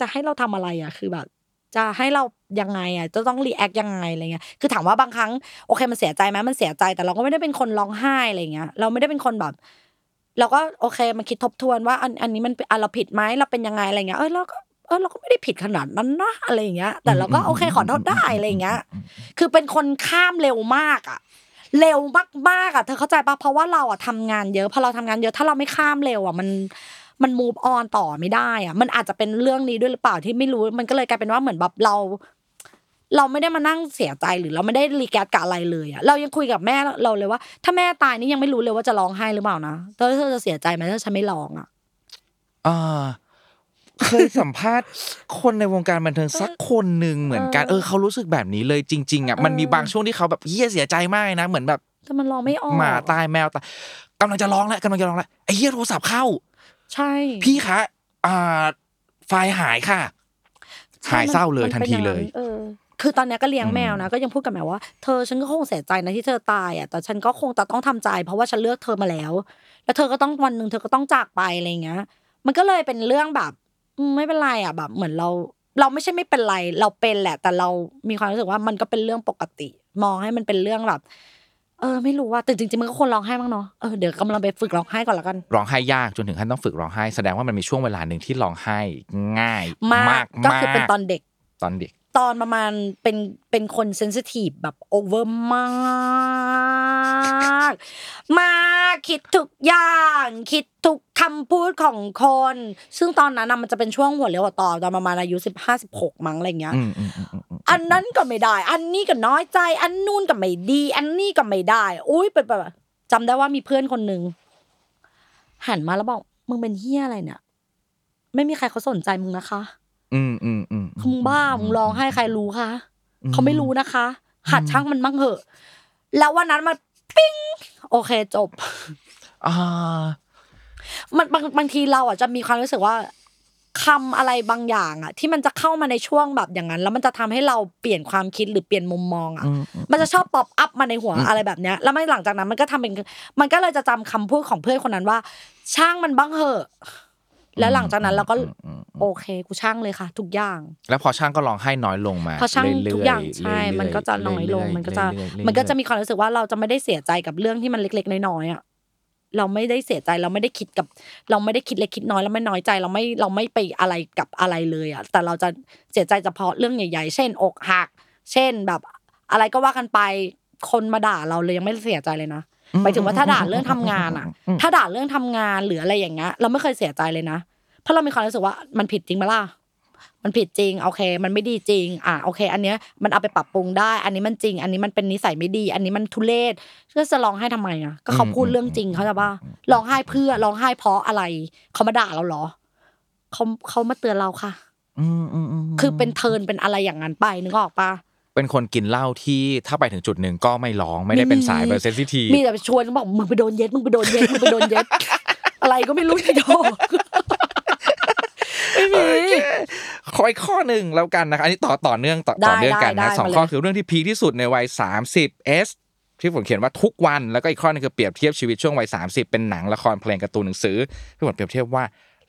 จะให้เราทำอะไรอะ คือแบบ จะให้เรายังไงอะจะต้องรีแอคยังไงอะไรเงี้ยคือถามว่าบางครั้งโอเคมันเสียใจไหมมันเสียใจแต่เราก็ไม่ได้เป็นคนร้องไห้อะไรเงี้ยเราไม่ได้เป็นคนแบบเราก็โอเคมาคิดทบทวนว่าอันอันนี้มันเป็นอะเราผิดไหมเราเป็นยังไงอะไรเงี้ยเออเราก็เออเราก็ไม่ได้ผิดขนาดนั้นนะอะไรอย่างเงี้ย แต่เราก็โอเคขอโทษได้อะไรอย่างเงี้ย คือเป็นคนข้ามเร็วมากอะ เร็วมากๆอะเธอเข้าใจปะเพราะว่าเราอะทำงานเยอะพอเราทำงานเยอะถ้าเราไม่ข้ามเร็วอะมัน มัน move on ต่อไม่ได้อะมันอาจจะเป็นเรื่องนี้ด้วยหรือเปล่าที่ไม่รู้ มันก็เลยกลายเป็นว่าเหมือนแบบเรา เราไม่ได้มานั่งเสียใจหรือเราไม่ได้รีแกสกับอะไรเลยอะเรายังคุยกับแม่เราเลยว่า ถ้าแม่ตายนี่ยังไม่รู้เลยว่าจะร้องไห้หรือเปล่านะแล้วเธอจะเสียใจไหมถ้าฉันไม่ร้องอะอ่าเคยสัมภาษณ์คนในวงการบันเทิงสักคนหนึ่งเหมือนกันเอเอออเขารู้สึกแบบนี้เลยจริงๆอะมันมีบางช่วงที่เขาแบบเฮียเสียใจมากเลยนะเหมือนแบบแต่มันร้องไม่ออกหมาตายแมวตายกำลังจะร้องแล้วกำลังจะร้องแล้วไอ้เฮียโทรศัพท์เข้า ใช่ พี่คะอ่าไฟล์หายค่ะใช่หายเศร้าเลยมัทันป็ทีอางเลยเออคือตอนเนี้ยก็เลี้ยงอืมแมวนะก็ยังพูดกับแมวว่าเธอฉันก็คงเสียใจนะที่เธอตายอะแต่ฉันก็คงจะต้องทำใจ เพราะว่าฉันเลือกเธอมาแล้ว แล้วเธอก็ต้องวันหนึ่งเธอก็ต้องจากไปอะไรเงี้ย มันก็เลยเป็นเรื่องแบบอืมไม่เป็นไรอะแบบ เหมือนเรา เราไม่ใช่ไม่เป็นไร เราเป็นแหละ แต่เรามีความรู้สึกว่ามันก็เป็นเรื่องปกติ มองให้มันเป็นเรื่องแบบ เออไม่รู้ว่าแต่จริงๆมันก็ควรร้องไห้บ้างเนาะเออเดี๋ยวกำลังไปฝึกร้องไห้ก่อนละกันร้องไห้ยากจนถึงขั้นต้องฝึกร้องไห้ แสดงว่ามันมีช่วงเวลาหนึ่งที่ร้องไห้ง่ายมามากกก็คือเป็นตอนเด็กตอนเด็ก ตอนประมาณเป็นเป็นคนเซนซิทีฟแบบโอเวอร์มาก มากคิดทุกอย่าง คิดทุกคำพูดของคน ซึ่งตอนนั้นนะมันจะเป็นช่วงหัวเรียวหัวต่อตอนประมาณอายุสิบห้าสิบหกมั้งอะไรเงี้ยอืมอืมอืมอืมอืมอันนั้นก็ไม่ได้ อันนี้ก็น้อยใจ อันนู่นก็ไม่ดี อันนี้ก็ไม่ได้ อุ้ยเป็นแบบจำได้ว่ามีเพื่อนคนหนึ่งหันมาแล้วบอกมึงเป็นเหี้ยอะไรเนี่ยไม่มีใครเขาสนใจมึงนะคะ อืมอืมอืมมึงบ้ามึงร้องไห้ใครรู้คะเขาไม่รู้นะคะ หัดช่างมันบ้างเหอะ แล้ววันนั้นมันปิ๊งโอเคจบอ่ามันบางบางทีเราอะจะมีความรู้สึกว่าคำอะไรบางอย่าง อะ ที่มันจะเข้ามาในช่วงแบบอย่างนั้น แล้วมันจะทำให้เราเปลี่ยนความคิดหรือเปลี่ยนมุมมองอะอืมอืมมันจะชอบ pop up มาในหัวอะไรแบบเนี้ย แล้วไม่หลังจากนั้นมันก็ทำเป็นมันก็เลยจะจำคำพูดของเพื่อนคนนั้นว่า ช่างมันบ้างเหอะ แล้วหลังจากนั้นเราก็อืมอืมโอเคกูช่างเลยค่ะ ทุกอย่าง แล้วพอช่างก็ร้องไห้น้อยลงมาพอช่างเรื่ๆทุกอย่างใช่เรื่อยๆมันก็จะน้อยลงเรื่ๆมันก็จะเรื่อยๆมันก็จะเรื่อยๆมีความรู้สึกว่าเราจะไม่ได้เสียใจกับเรื่องที่มันเล็ก ๆ น้อยๆอะเราไม่ได้เสียใจเราไม่ได้คิดกับ เราไม่ได้คิดเล็กคิดน้อยเราไม่น้อยใจเราไม่เราไม่ไปอะไรกับอะไรเลยอะแต่เราจะเสียใจเฉพาะเรื่องใหญ่ ๆ เช่น อกหัก เช่นแบบ อะไรก็ว่ากันไปคนมาด่าเราเลยยังไม่เสียใจเลยนะ หมายถึงว่าถ้าด่าเรื่องทำงานอะ ถ้าด่าเรื่องทำงานหรืออะไรอย่างเงี้ยเราไม่เคยเสียใจเลยนะเพราะเรามีความรู้สึกว่ามันผิดจริงไหมล่ะมันผิดจริงโอเค มันไม่ดีจริง อะโอเค อันเนี้ยมันเอาไปปรับปรุงได้ อันนี้มันจริง อันนี้มันเป็นนิสัยไม่ดี อันนี้มันทุเลศก็จะร้องไห้ทำไมอะก็เขาพูดเรื่องจริงเขาจะว่าร้องไห้เพื่อร้องไห้เพราะอะไรเขามาด่าเราเหรอเขาเขามาเตือนเราค่ะอืมอืมอืมคือเป็นเทิร์นเป็นอะไรอย่างนั้นไปนึกออกปะ เป็นคนกินเหล้าที่ถ้าไปถึงจุดหนึ่งก็ไม่ร้องไม่ได้เป็นสายแบบเซนซิทีฟมีแต่ชวนบอกมึงไปโดนเย็ดมึงไปโดนเย็ดมึงไปโดนเย็ดอะไรก็ไม่รู้ที่โดนไม่มีขออีกข้อหนึ่งแล้วกันนะคะอันนี้ต่อต่อเนื่องต่อได้ต่อเนื่องกันได้นะได้สองมาเลยข้อคือเรื่องที่พีคที่สุดในวัย30 S ที่ผมเขียนว่าทุกวันแล้วก็อีกข้อหนึงคือเปรียบเทียบชีวิตช่วงวัย30 เป็นหนังละครเพลงการ์ตูนหนังสือที่ผมเปรียบเทียบว่า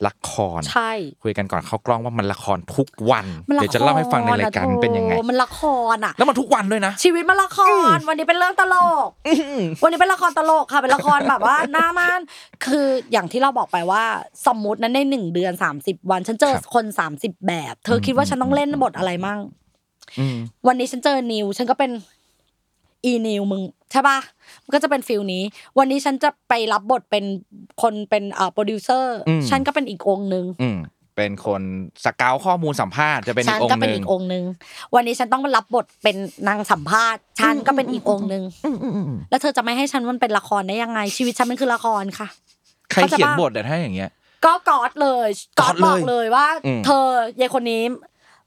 ละครใช่คุยกันก่อนเข้ากล้องว่ามันละครทุกวันมันละเดี๋ยวจะเล่าให้ฟังในรายการคอะเป็นยังไงโธ่มันละครอะแล้วมันทุกวันด้วยนะ ชีวิตมันละคร วันนี้เป็นเรื่องตลกวันนี้เป็นละครตลกค่ะเป็นละครแบบว่าหน้ามันคืออย่างที่เราบอกไปว่า สมมตินั้นในหนึ่งเดือนสามสิบวัน ฉันเจอครับคนสามสิบแบบ เธอคิดว่าฉันต้องเล่นบทอะไรมั่งอืมวันนี้ฉันเจอนิวฉันก็เป็นอีนิวมึง ใช่ปะมันก็จะเป็น feel นี้ วันนี้ฉันจะไปรับบทเป็นคนเป็นเอ่อโปรดิวเซอร์ฉันก็เป็นอีกองค์หนึ่งอืมเป็นคนสเกาวข้อมูลสัมภาษณ์จะเป็นอีฉักองก็ค์หเป็นนึ่งอีกองค์หนึ่งวันนี้ฉันต้องมารับบทเป็นนางสัมภาษณ์ฉันก็เป็นอีกองค์หนึ่งแล้วเธอจะไม่ให้ฉันมันเป็นละครได้ยังไง ชีวิตฉันมันคือละครค่ะ ใครเขาจะเขียนบ้าบทอะถ้าอย่างเงี้ย ก็กอดเลยกอดกอดเลยบอกเลยว่า อืม เธอยายคนนี้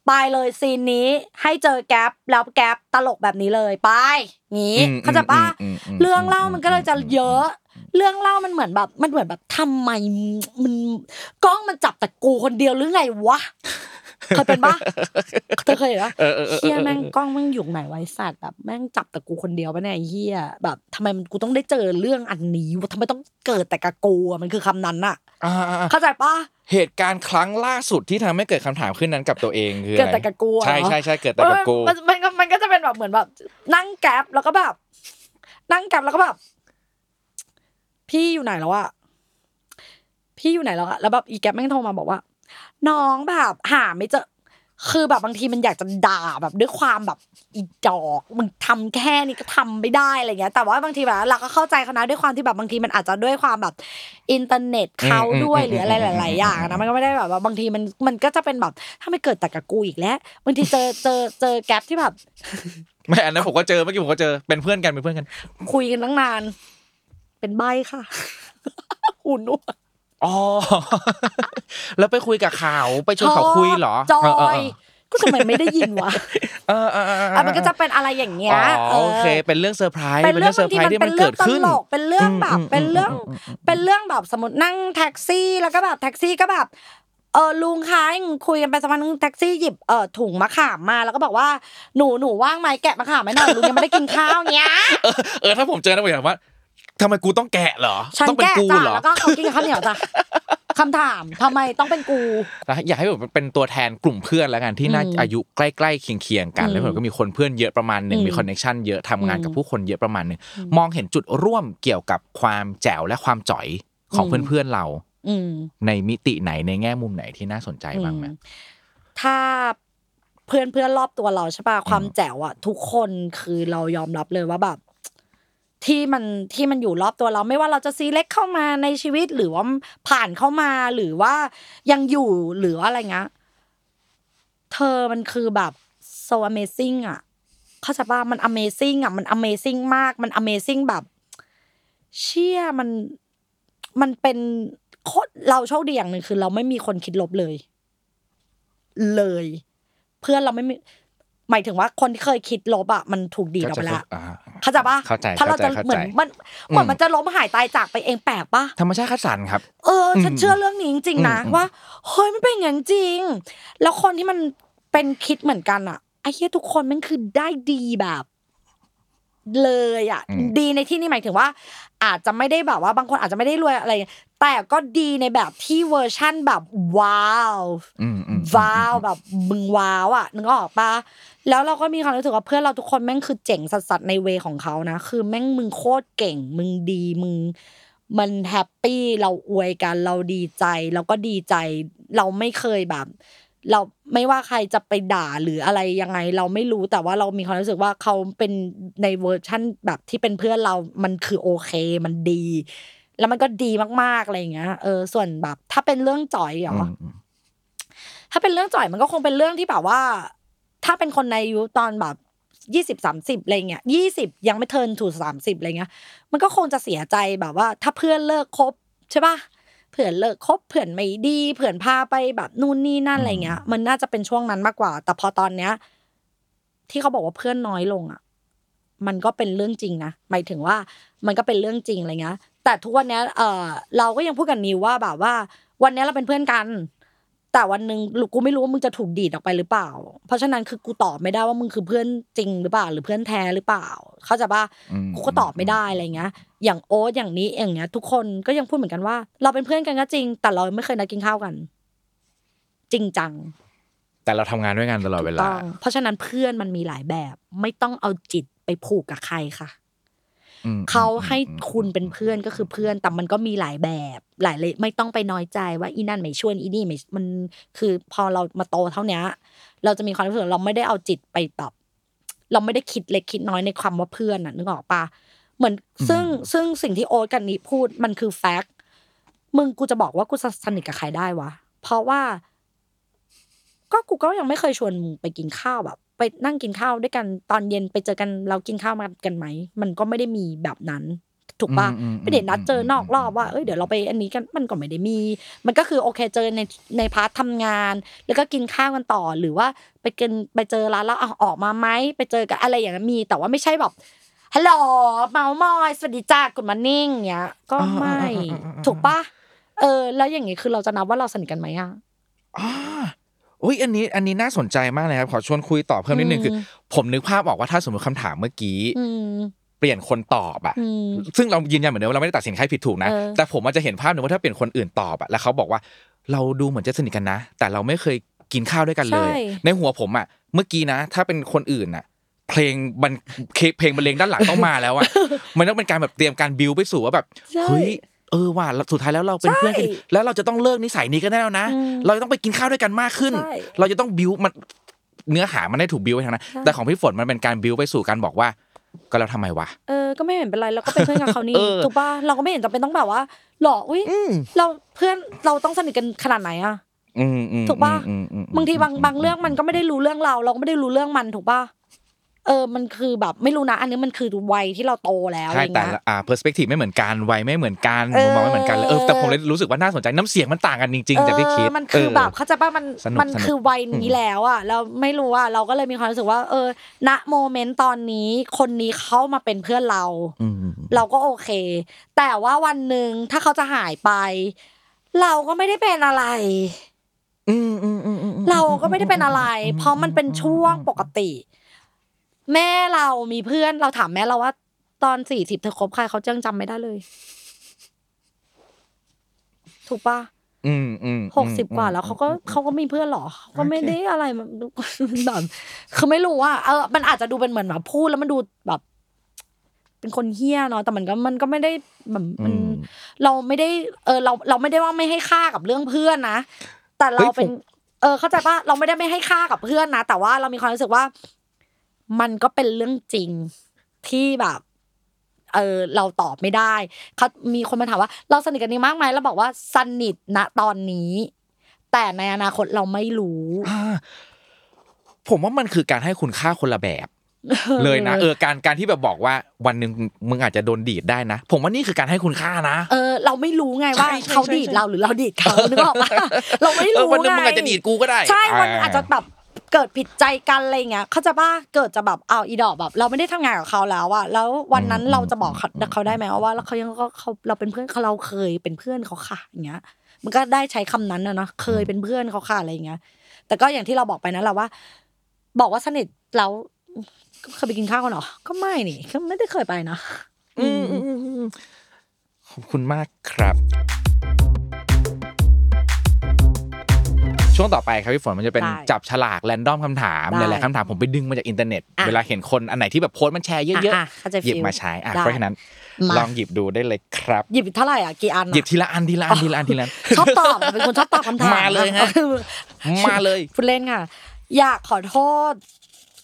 ไปเลย scene นี้ให้เจอแก๊ปแล้วแก๊ปตลกแบบนี้เลยไปงี้อืมเขาใจะป้าอืมอืมเรื่องเล่ามันก็เลยจะเยอะ เรื่องเล่ามันเหมือนแบบ มันเหมือนแบบทำไมมันกล้องมันจับแต่กูคนเดียวหรือไงวะเคยเป็นปะเธอเคยเห็นปะเออเออเออเฮียแม่งกล้องแม่งอยู่ไหนไว้สัตว์แบบแม่งจับแต่กูคนเดียวปะเนี่ยไอ้เฮียแบบทำไมมันกูต้องได้เจอเรื่องอันนี้วะทำไมต้องเกิดแต่กับกูอะมันคือคำนั้นอะอ่าอ่าอ่า เข้าใจปะเหตุการณ์ครั้งล่าสุดที่ทำให้เกิดคำถามขึ้นนั้นกับตัวเองคือเกิดอะไรแต่กับกูอะใช่เหรอใช่ใช่เกิดแต่กับกูมันมันก็มันก็จะเป็นแบบเหมือนแบบ นั่งแก๊ปแล้วก็แบบ นั่งแก๊ปแล้วก็แบบ พี่อยู่ไหนแล้วอะพี่อยู่ไหนแล้วอะแล้วแบบอีแก๊ปแม่งโทรมาบอกว่า น้องแบบ หาไม่เจอ คือแบบบางทีมันอยากจะด่าแบบด้วยความแบบอีจอกมึงทำแค่นี้ก็ทำไม่ได้อะไรเงี้ย แต่ว่าบางทีแบบเราก็เข้าใจเขานะด้วยความที่แบบบางทีมันอาจจะด้วยความแบบอินเทอร์เน็ตเขาด้วยหรืออะไรหลาย ๆ อย่างนะมันก็ไม่ได้แบบว่าบางทีมันมันก็จะเป็นแบบถ้าไม่เกิดแต่กับกูอีกแล้วบางทีเจอเจอเจอแก๊ปที่แบบไม่อันนั้นผมก็เจอเมื่อกี้ผมก็เจอเป็นเพื่อนกันเป็นเพื่อนกัน คุยกันตั้งนาน เป็นใบค่ะหูหนวก อ๋อ แล้วไปคุยกับเขาไปชวนเขาคุยเหรอจอเเยก็ทำไมไม่ได้ยินวะเออเออเออเอออะมันก็จะเป็นอะไรอย่างเงี้ยอ๋อโอเค เป็นเรื่องเซอร์ไพรส์เป็นเรื่องเซอบางร์ไพทีรส์ที่มัมันนเป็นเรื่เกิองดตขึ้นลกเป็นเรื่องแบบอืมอืมเป็นเรื่องอืมอืมเป็นเรื่องแบบสมมตินั่งแท็กซี่แล้วก็แบบแท็กซี่ก็แบบเออลุงคะคุยกันไปสักพักนึงแท็กซี่หยิบเออถุงมะขามมาแล้วก็บอกว่าหนูหนูว่างไหมแกะมะขามไหมหน่อยลุงยังไม่ได้กินข้าวเนี้ยเออเออถ้าผมเจอนะผมอยากว่า ทำไมกูต้องแกะเหรอฉันต้องเป็นแกะกูจ้ะเหรอแล้วก็เขากินกับข้าวเหนียวจ้ะคำถามทำไมต้องเป็นกู แล้วอยากให้ผมเป็นตัวแทนกลุ่มเพื่อนแล้วกันที่น่าอืมอายุใกล้ๆเคียงๆกันอืมแล้วผมก็มีคนเพื่อนเยอะประมาณหนึ่งอืมมี connection เยอะทำงานกับอืมผู้คนเยอะประมาณหนึ่งมองเห็นจุดร่วมเกี่ยวกับความแจ๋วและความจ่อยของอืม เพื่อนๆเรา อืม ในมิติไหนในแง่มุมไหนที่น่าสนใจบ้างไหม อืมถ้าเพื่อนเพื่อนรอบตัวเราใช่ป่ะความแจ๋วอะทุกคนคือเรายอมรับเลยว่าแบบ ที่มันที่มันอยู่รอบตัวเราไม่ว่าเราจะซีเล็กเข้ามาในชีวิตหรือว่าผ่านเข้ามาหรือว่ายังอยู่หรือว่าอะไรเงี้ยเธอมันคือแบบ so amazing อะเข้าใจป่ะมัน amazing อะมัน amazing มากมัน amazing แบบ เชี่ยมันมันเป็นโคตรเราโชคดีอย่างหนึ่งคือ เราไม่มีคนคิดลบเลย เลย เพื่อนเราไม่มี หมายถึงว่าคนที่เคยคิดลบอะมันถูกดีดออกไปแล้วอ่าเข้าใจปะเข้าใจเพราะเราจะเข้าใจเหมือนเข้าใจมันเหมือนมันจะล้มหายตายจากไปเองแปลกปะธรรมชาติคัดสรรครับ เออฉันเชื่อเรื่องนี้จริงๆนะอืมว่าเฮ้ยมันเป็นอย่างนั้นจริง แล้วคนที่มันเป็นคิดเหมือนกันอะไอ้เหี้ยทุกคนมันคือได้ดีแบบเลยอะดีในที่นี้หมายถึงว่า อาจจะไม่ได้แบบว่าบางคนอาจจะไม่ได้รวยอะไร แต่ก็ดีในแบบที่เวอร์ชั่นแบบว้าวอืมอืมว้าวแบบมึงว้าวอะนึกออกปะแล้วเราก็มีความรู้สึกว่าเพื่อนเราทุกคนแม่งคือเจ๋งสัสๆในเวของเขานะ คือแม่งมึงโคตรเก่ง มึงดีมึง มัน happy เราอวยกันเราดีใจเราก็ดีใจ เราไม่เคยแบบ เราไม่ว่าใครจะไปด่าหรืออะไรยังไง เราไม่รู้แต่ว่าเรามีความรู้สึกว่าเขาเป็นในเวอร์ชั่นแบบที่เป็นเพื่อนเรามันคือโอเค มันดี แล้วมันก็ดีมากๆอะไรอย่างเงี้ยเออส่วนแบบ ถ้าเป็นเรื่องจ่อยเหรออืมถ้าเป็นเรื่องจ่อยมันก็คงเป็นเรื่องที่แบบว่า ถ้าเป็นคนในอายุตอนแบบยี่สิบสามสิบอะไรเงี้ยยี่สิบยังไม่ turn to สามสิบอะไรเงี้ย มันก็คงจะเสียใจแบบว่า ถ้าเพื่อนเลิกคบใช่ปะเพื่อนเลิกคบเพื่อนไม่ดีเพื่อนพาไปแบบนู่นนี่นั่นอะไรเงี้ย มันน่าจะเป็นช่วงนั้นมากกว่า แต่พอตอนเนี้ย ที่เขาบอกว่าเพื่อนน้อยลงอะ มันก็เป็นเรื่องจริงนะหมายถึงว่า มันก็เป็นเรื่องจริงอะไรเงี้ย แต่ทุกวันเนี้ยเออเราก็ยังพูดกับนิวว่าแบบว่า วันเนี้ยเราเป็นเพื่อนกัน แต่วันหนึ่งกูไม่รู้ว่ามึงจะถูกดีดออกไปหรือเปล่า เพราะฉะนั้นคือกูตอบไม่ได้ว่ามึงคือเพื่อนจริงหรือเปล่า หรือเพื่อนแท้หรือเปล่า เข้าใจปะอืมกูก็ตอบไม่ได้อะไรเงี้ย อย่างโอ๊ตอย่างนี้อย่างเงี้ย ทุกคนก็ยังพูดเหมือนกันว่า เราเป็นเพื่อนกันก็จริง แต่เราไม่เคยนัดกินข้าวกัน จริงจังแต่เราทำงานด้วยกันตลอดเวลาต้องเพราะฉะนั้นเพื่อนมันมีหลายแบบ ไม่ต้องเอาจิตไปผูกกับใครค่ะอืม เขาให้คุณเป็นเพื่อนก็คือเพื่อนแต่มันก็มีหลายแบบ หลายเลยไม่ต้องไปน้อยใจว่าอีนั่นไม่ชวนอีนี่ไม่มันคือพอเรามาโตเท่าเนี้ยเราจะมีความรู้สึกว่าเราไม่ได้เอาจิตไปแบบเราไม่ได้คิดเล็กคิดน้อยในความว่าเพื่อนน่ะนึกออกปะเหมือนซึ่งซึ่งสิ่งที่โอ๊ตกันนี้พูดมันคือแฟกต์มึงกูจะบอกว่ากูสนิทกับใครได้วะ เพราะว่า ก็กูก็ยังไม่เคยชวนมึงไปกินข้าวแบบ ไปนั่งกินข้าวด้วยกันตอนเย็นไปเจอกันเรากินข้าวมากันไหม มันก็ไม่ได้มีแบบนั้นถูกปะอืมอืมไม่ได้นัดเจออืมนอกรอบว่าเอ้ยเดี๋ยวเราไปอันนี้กันมันก็ไม่ได้มี มันก็คือโอเคเจอในในพาร์ททำงาน แล้วก็กินข้าวกันต่อหรือว่าไปกินไปเจอร้านแล้วเอาออกมาไหมไปเจอกันอะไรอย่างนั้นมี แต่ว่าไม่ใช่แบบฮัลโหลเมามอยสวัสดีจ้ากุดมานิ่งเงี้ยก็ไม่ถูกปะเออ แล้วอย่างงี้คือเราจะนับว่าเราสนิทกันไหมอะ อ่าอุ้ยอันนี้อันนี้น่าสนใจมากเลยครับขอชวนคุยต่อเพิ่มนิดนึงอืมคือ ผมนึกภาพออกว่าถ้าสมมติคำถามเมื่อกี้อืมเปลี่ยนคนตอบอะอืมซึ่งเรายืนยันเหมือนเดิมว่าเราไม่ได้ตัดสินใครผิดถูกนะเออแต่ผมอาจจะเห็นภาพหนึ่งว่าถ้าเปลี่ยนคนอื่นตอบอะแล้วเขาบอกว่าเราดูเหมือนจะสนิทกันนะ แต่เราไม่เคยกินข้าวด้วยกันเลยใช่ในหัวผมอะเมื่อกี้นะ ถ้าเป็นคนอื่นอะเพลงบรรเพลงบรรเลงด้านหลังต้องมาแล้วอะมันต้องเป็นการแบบเตรียมการบิวไปสู่ว่าแบบใช่เฮ้ย เออว่าสุดท้ายแล้วเราเป็นเพื่อนกันใช่แล้วเราจะต้องเลิกนิสัยนี้กันได้แล้วนะอืมเราจะต้องไปกินข้าวด้วยกันมากขึ้นใช่เราจะต้องบิวมันเนื้อหามันได้ถูกบิวไปทางนั้นใช่แต่ของพี่ฝนมันเป็นการบิวไปสู่การบอกว่า ก็แล้วทำไมวะเออก็ไม่เห็นเป็นไรเราก็เป็นเพื่อนกับเขานี่เออถูกปะเราก็ไม่เห็นจำเป็นต้องแบบว่าหรออุ้ยอืมเราเพื่อนเราต้องสนิทกันขนาดไหนอะอืมอืมถูกปะอืมอืมบางทีบางบางเรื่องมันก็ไม่ได้รู้เรื่องเรา เราก็ไม่ได้รู้เรื่องมันถูกปะ เออมันคือแบบไม่รู้นะ อันนี้มันคือวัยที่เราโตแล้วอะใช่ไรแต่เงี้ยละอ่าเพอร์สเปกทีฟไม่เหมือนกันวัยไม่เหมือนกันเออมุมมองไม่เหมือนกันเลยเออแต่ผมเลยรู้สึกว่าน่าสนใจน้ำเสียงมันต่างกันจริงๆจากที่คิดเออมันคือเแบบเข้าใจป่ะมันสนุกมันสนุกคือวัยนี้แล้วอะเราไม่รู้อะเราก็เลยมีความรู้สึกว่า เออ ณโมเมนต์ตอนนี้คนนี้เข้ามาเป็นเพื่อนเราอืมเราก็โอเค แต่ว่าวันหนึ่งถ้าเขาจะหายไป เราก็ไม่ได้เป็นอะไรอืมอืมอืมอืมอืมเราก็ไม่ได้เป็นอะไร เพราะมันเป็นช่วงปกติ แม่เรามีเพื่อนเราถามแม่เราว่า ตอนสี่สิบเธอคบใครเขาจังจำไม่ได้เลย ถูกปะอืมอืมหกสิบกว่าแล้วเขาก็เขาก็มีเพื่อนเหรอเขาก็ไม่ได้อะไรมันแบบคือไม่รู้ว่าเออมันอาจจะดูเป็นเหมือนแบบพูดแล้วมันดูแบบ เป็นคนเฮี้ยเนาะแต่มันก็มันก็ไม่ได้แบบมันเราไม่ได้ เออ เราเราไม่ได้ว่าไม่ให้ค่ากับเรื่องเพื่อนนะแต่เราเป็น เออ เข้าใจปะเราไม่ได้ไม่ให้ค่ากับเพื่อนนะแต่ว่าเรามีความรู้สึกว่า มันก็เป็นเรื่องจริงที่แบบเออเราตอบไม่ได้เขามีคนมาถามว่า เราสนิทกันนี้มากไหมเราบอกว่าสนิทณตอนนี้ แต่ในอนาคตเราไม่รู้อ่าผมว่ามันคือการให้คุณค่าคนละแบบ เลยนะเออการการที่แบบบอกว่าวันหนึ่งมึงอาจจะโดนดีดได้นะ ผมว่านี่คือการให้คุณค่านะเออเราไม่รู้ไงว่าใช่ใช่เขาดีดใช่เราหรือเราดีดเขานึกออกปะเราไม่เออรู้วันหนึงไงมึงอาจจะดีดกูก็ได้ ใช่วันอาจจะแบบ เกิดผิดใจกันอะไรเงี้ยเขาใจะป่ะเกิดจะแบบเอาอีดอกแบบ เราไม่ได้ทำงานกับเขาแล้วอะแล้ววันนั้นเราจะบอกเขาเขาได้ไหมว่าแล้วเขายังก็เขาเราเป็นเพื่อนเขาเราเคยเป็นเพื่อนเขาค่ะอย่างเงี้ย มันก็ได้ใช้คำนั้นนะเนาะเคยเป็นเพื่อนเขาค่ะอะไรเงี้ย แต่ก็อย่างที่เราบอกไปนะเราว่า บอกว่าสนิทแล้วเคยไปกินข้าวกันเหรอก็ไม่นี่ก็ไม่ได้เคยไปนะอืมอืมอืมอืมขอบคุณมากครับ ช่วงต่อไปครับพี่ฝนมันจะเป็นได้จับฉลาก random คำถามได้หลายๆคำถามผมไปดึงมาจากอินเทอร์เน็ตอะเวลาเห็นคนอันไหนที่แบบโพสต์มันแชร์เยอะอะเข้าใจๆหยิบ feel มาใช้อะได้เพราะฉะนั้นมาลองหยิบดูได้เลยครับ หยิบเท่าไหร่อะกี่อันอะหยิบทีละอันทีละอันทีละอันทีละอันชอบตอบเป็นคนชอบตอบคำถามมาเลยฮะมาเลยพูดเล่นค่ะอยากขอโทษ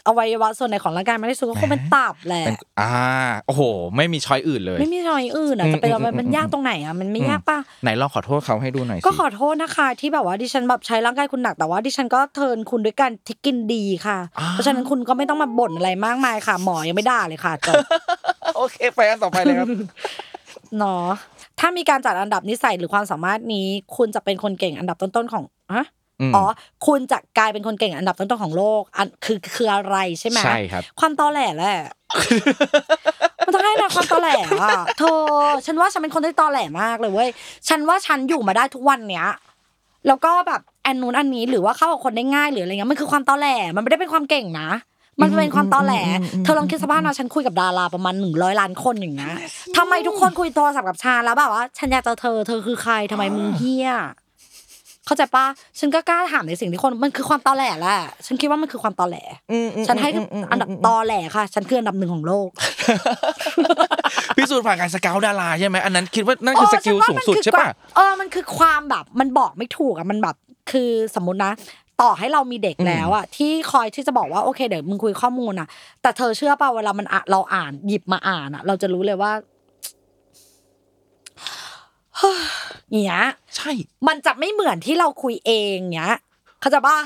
อวัยวะส่วนไหนของร่างกายไม่ได้สุดก็คงเป็นตับแหละเป็นอ่าโอ้โห ไม่มีช้อยอื่นเลย ไม่มีทางอื่นอะจะเป็นอืมอะไรมันอืมยากตรงไหนอะมันไม่อืมยากป่ะไหนลองขอโทษเขาให้ดูหน่อยสิก็ขอโทษนะคะที่แบบว่าดิฉันแบบใช้ร่างกายคุณหนักแต่ว่าดิฉันก็เทิร์นคุณด้วยการที่กินดีค่ะ เพราะฉะนั้นคุณก็ไม่ต้องมาบ่นอะไรมากมายค่ะ หมอยังไม่ด่าเลยค่ะจบโอเคไปอันต่อไปเลยครับเนาะถ้ามีการจัดอันดับนิสัยหรือความสามารถนี้ คุณจะเป็นคนเก่งอันดับต้นๆของฮะ อืมอ๋อคุณจะกลายเป็นคนเก่งอันดับต้นๆของโลกอันคือคืออะไรใช่ไหมใช่ครับความตอแหลแหละมันต้องให้นะความตอแหลอะเธอฉันว่าฉันเป็นคนที่ตอแหลมากเลยเว้ยฉันว่าฉันอยู่มาได้ทุกวันเนี้ยแล้วก็แบบอันนู้นอันนี้หรือว่าเข้ากับคนได้ง่ายหรืออะไรเงี้ยมันคือความตอแหลมันไม่ได้เป็นความเก่งนะมันเป็นความตอแหล เธอลองคิดสภาพนะฉันคุยกับดาราประมาณหนึ่งร้อยล้านคนอย่างเงี้ยทำไมทุกคนคุยโทรศัพท์กับฉันแล้วแบบว่า ฉันอยากเจอเธอ เธอคือใครทำไมมึงเฮี้ย เข้าใจปะฉันก็กล้าถามในสิ่งที่คนมันคือความตอแหลแหละฉันคิดว่ามันคือความตอแหลฉันให้อันดับตอแหลค่ะ ฉันคืออันดับหนึ่งของโลกพิสูจน์ผ่านการสเกลดาราใช่ไหมอันนั้นคิดว่านั่นคือสกิลเฉัสูนงว่าสุดมันคือใช่ป่ะเออมันคือความแบบมันบอกไม่ถูกอะมันแบบคือสมมตินะต่อให้เรามีเด็กแล้วอะที่คอยที่จะบอกว่าโอเคเดี๋ยวมึงคุยข้อมูลอะ แต่เธอเชื่อป่ะเวลามันอะเราอ่านหยิบมาอ่านอะ เราจะรู้เลยว่า เนี้ยใช่ มันจะไม่เหมือนที่เราคุยเองเนี้ยเขาใจป่ะ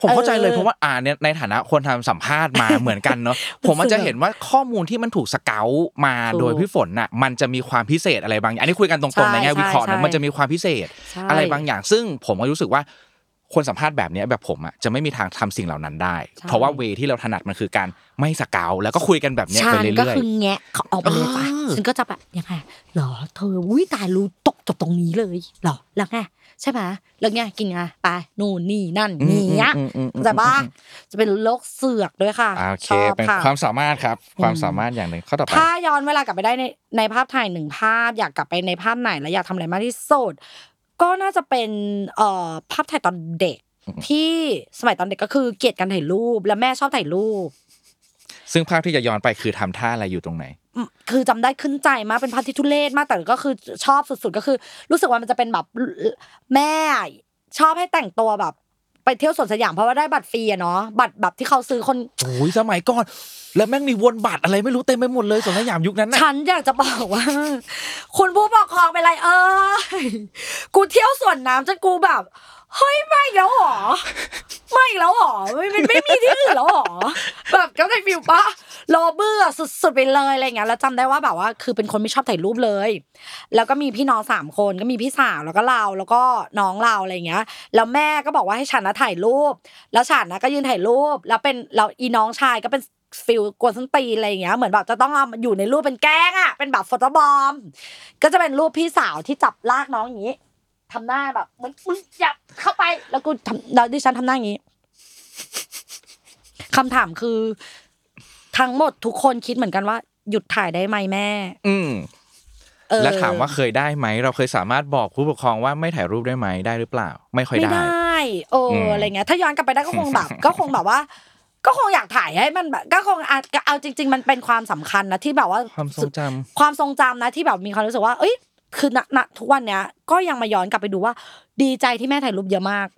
ผมเข้าใจเลยเออเพราะว่าอ่าเนี่ยในฐานะคนทำสัมภาษณ์มาเหมือนกันเนาะผมมันจะเห็นว่าข้อมูลที่มันถูกสเกลมาถูกโดยพี่ฝนน่ะมันจะมีความพิเศษอะไรบางอย่างอันนี้คุยกันตรงใช่ๆในแง่วิเคราะห์ใช่นะมันจะมีความพิเศษใช่อะไรบางอย่าง ซึ่งผมก็รู้สึกว่า คนสัมภาษณ์แบบเนี้ยแบบผมอะจะไม่มีทางทำสิ่งเหล่านั้นได้ใช่เพราะว่าเวที่เราถนัดมันคือการไม่สเกลแล้วก็คุยกันแบบเนี้ยฉัไปนเรื่ก็อยคือแงะเขาออกไปเลยจ้ะเออฉันก็จะแบบยังไงเหรอเธออุ้ยตายรู้ตกจบตรงนี้เลยเหรอแล้วไงใช่ไหมแล้วไงกินไงไปนู่นนี่นั่นอืมนี่เนี้ยอืมอืมอืมแต่ว่าอืมจะเป็นโรคเสือกด้วยค่ะอ่าโอเคชอบเป็นค่ะความสามารถครับ ความอืมสามารถอย่างหนึ่งข้อต่อไปถ้าย้อนเวลากลับไปได้ในในภาพถ่ายหนึ่งภาพ อยากกลับไปในภาพไหนแล้วอยากทำอะไรมากที่สุด ก็น่าจะเป็นเอ่อภาพถ่ายตอนเด็กที่สมัยตอนเด็กก็คือเกลียดการถ่ายรูป แล้วแม่ชอบถ่ายรูป ซึ่งภาพที่จะย้อนไปคือทำท่าอะไรอยู่ตรงไหนอืมคือจำได้ขึ้นใจมากเป็นภาพที่ทุเรศมากแต่ก็คือชอบสุดๆ ก็คือ รู้สึกว่ามันจะเป็นแบบแม่ชอบให้แต่งตัวแบบ ไปเที่ยวสวนสยามเพราะว่าได้บัตรฟรีอะเนาะบัตรแบบที่เขาซื้อคนโอ้ยสมัยก่อนแล้วแม่งมีวนบัตรอะไรไม่รู้เต็มไปหมดเลยสวนสยามยุคนั้นน่ะฉันอยากจะบอกว่า คุณผู้ปกครองเป็นไรเอ้ยกูเที่ยวสวนน้ำจนกูแบบ เฮ้ยไม่แล้วหรอไม่แล้วหรอไม่ไม่ไม่มีที่อื่นแล้วหรอแบบก็ในฟิลปะรอเบื่อสุดๆไปเลยอะไรเงี้ยแล้วจำได้ว่าแบบว่า คือเป็นคนไม่ชอบถ่ายรูปเลย แล้วก็มีพี่น้องสามคนก็มีพี่สาวแล้วก็เราแล้วก็น้องเราอะไรเงี้ย แล้วแม่ก็บอกว่าให้ฉันนะถ่ายรูป แล้วฉันนะก็ยืนถ่ายรูป แล้วเป็นเราอีน้องชายก็เป็นฟิลกวนส้นตีอะไรอย่างเงี้ยเหมือนแบบจะต้องเอาอยู่ในรูปเป็นแก้งอะเป็นแบบโฟโต้บอมก็จะเป็นรูปพี่สาวที่จับลากน้องอย่างงี้ทำหน้าแบบเหมือนมึงจับ เข้าไปแล้วกูทำแล้วดิฉันทำหน้าอย่างงี้คำถามคือ ทั้งหมดทุกคนคิดเหมือนกันว่า หยุดถ่ายได้ไหมแม่ อืมเออ แล้วถามว่าเคยได้ไหม เราเคยสามารถบอกผู้ปกครองว่าไม่ถ่ายรูปได้ไหมได้หรือเปล่า ไม่ค่อยไม่ได้ ได้ เออมอะไรเงี้ย ถ้าย้อนกลับไปได้ก็คงแบบ ก็คงแบบว่า ก็คงอยากถ่ายให้มันแบบ ก็คงอาจเอาจริง ๆ มันเป็นความสำคัญนะที่แบบว่าความทรงจำ ความทรงจำนะที่แบบมีความรู้สึกว่า เอ้ย คือณณทุกวันเนี้ย ก็ยังมาย้อนกลับไปดูว่า ดีใจที่แม่ถ่ายรูปเยอะมาก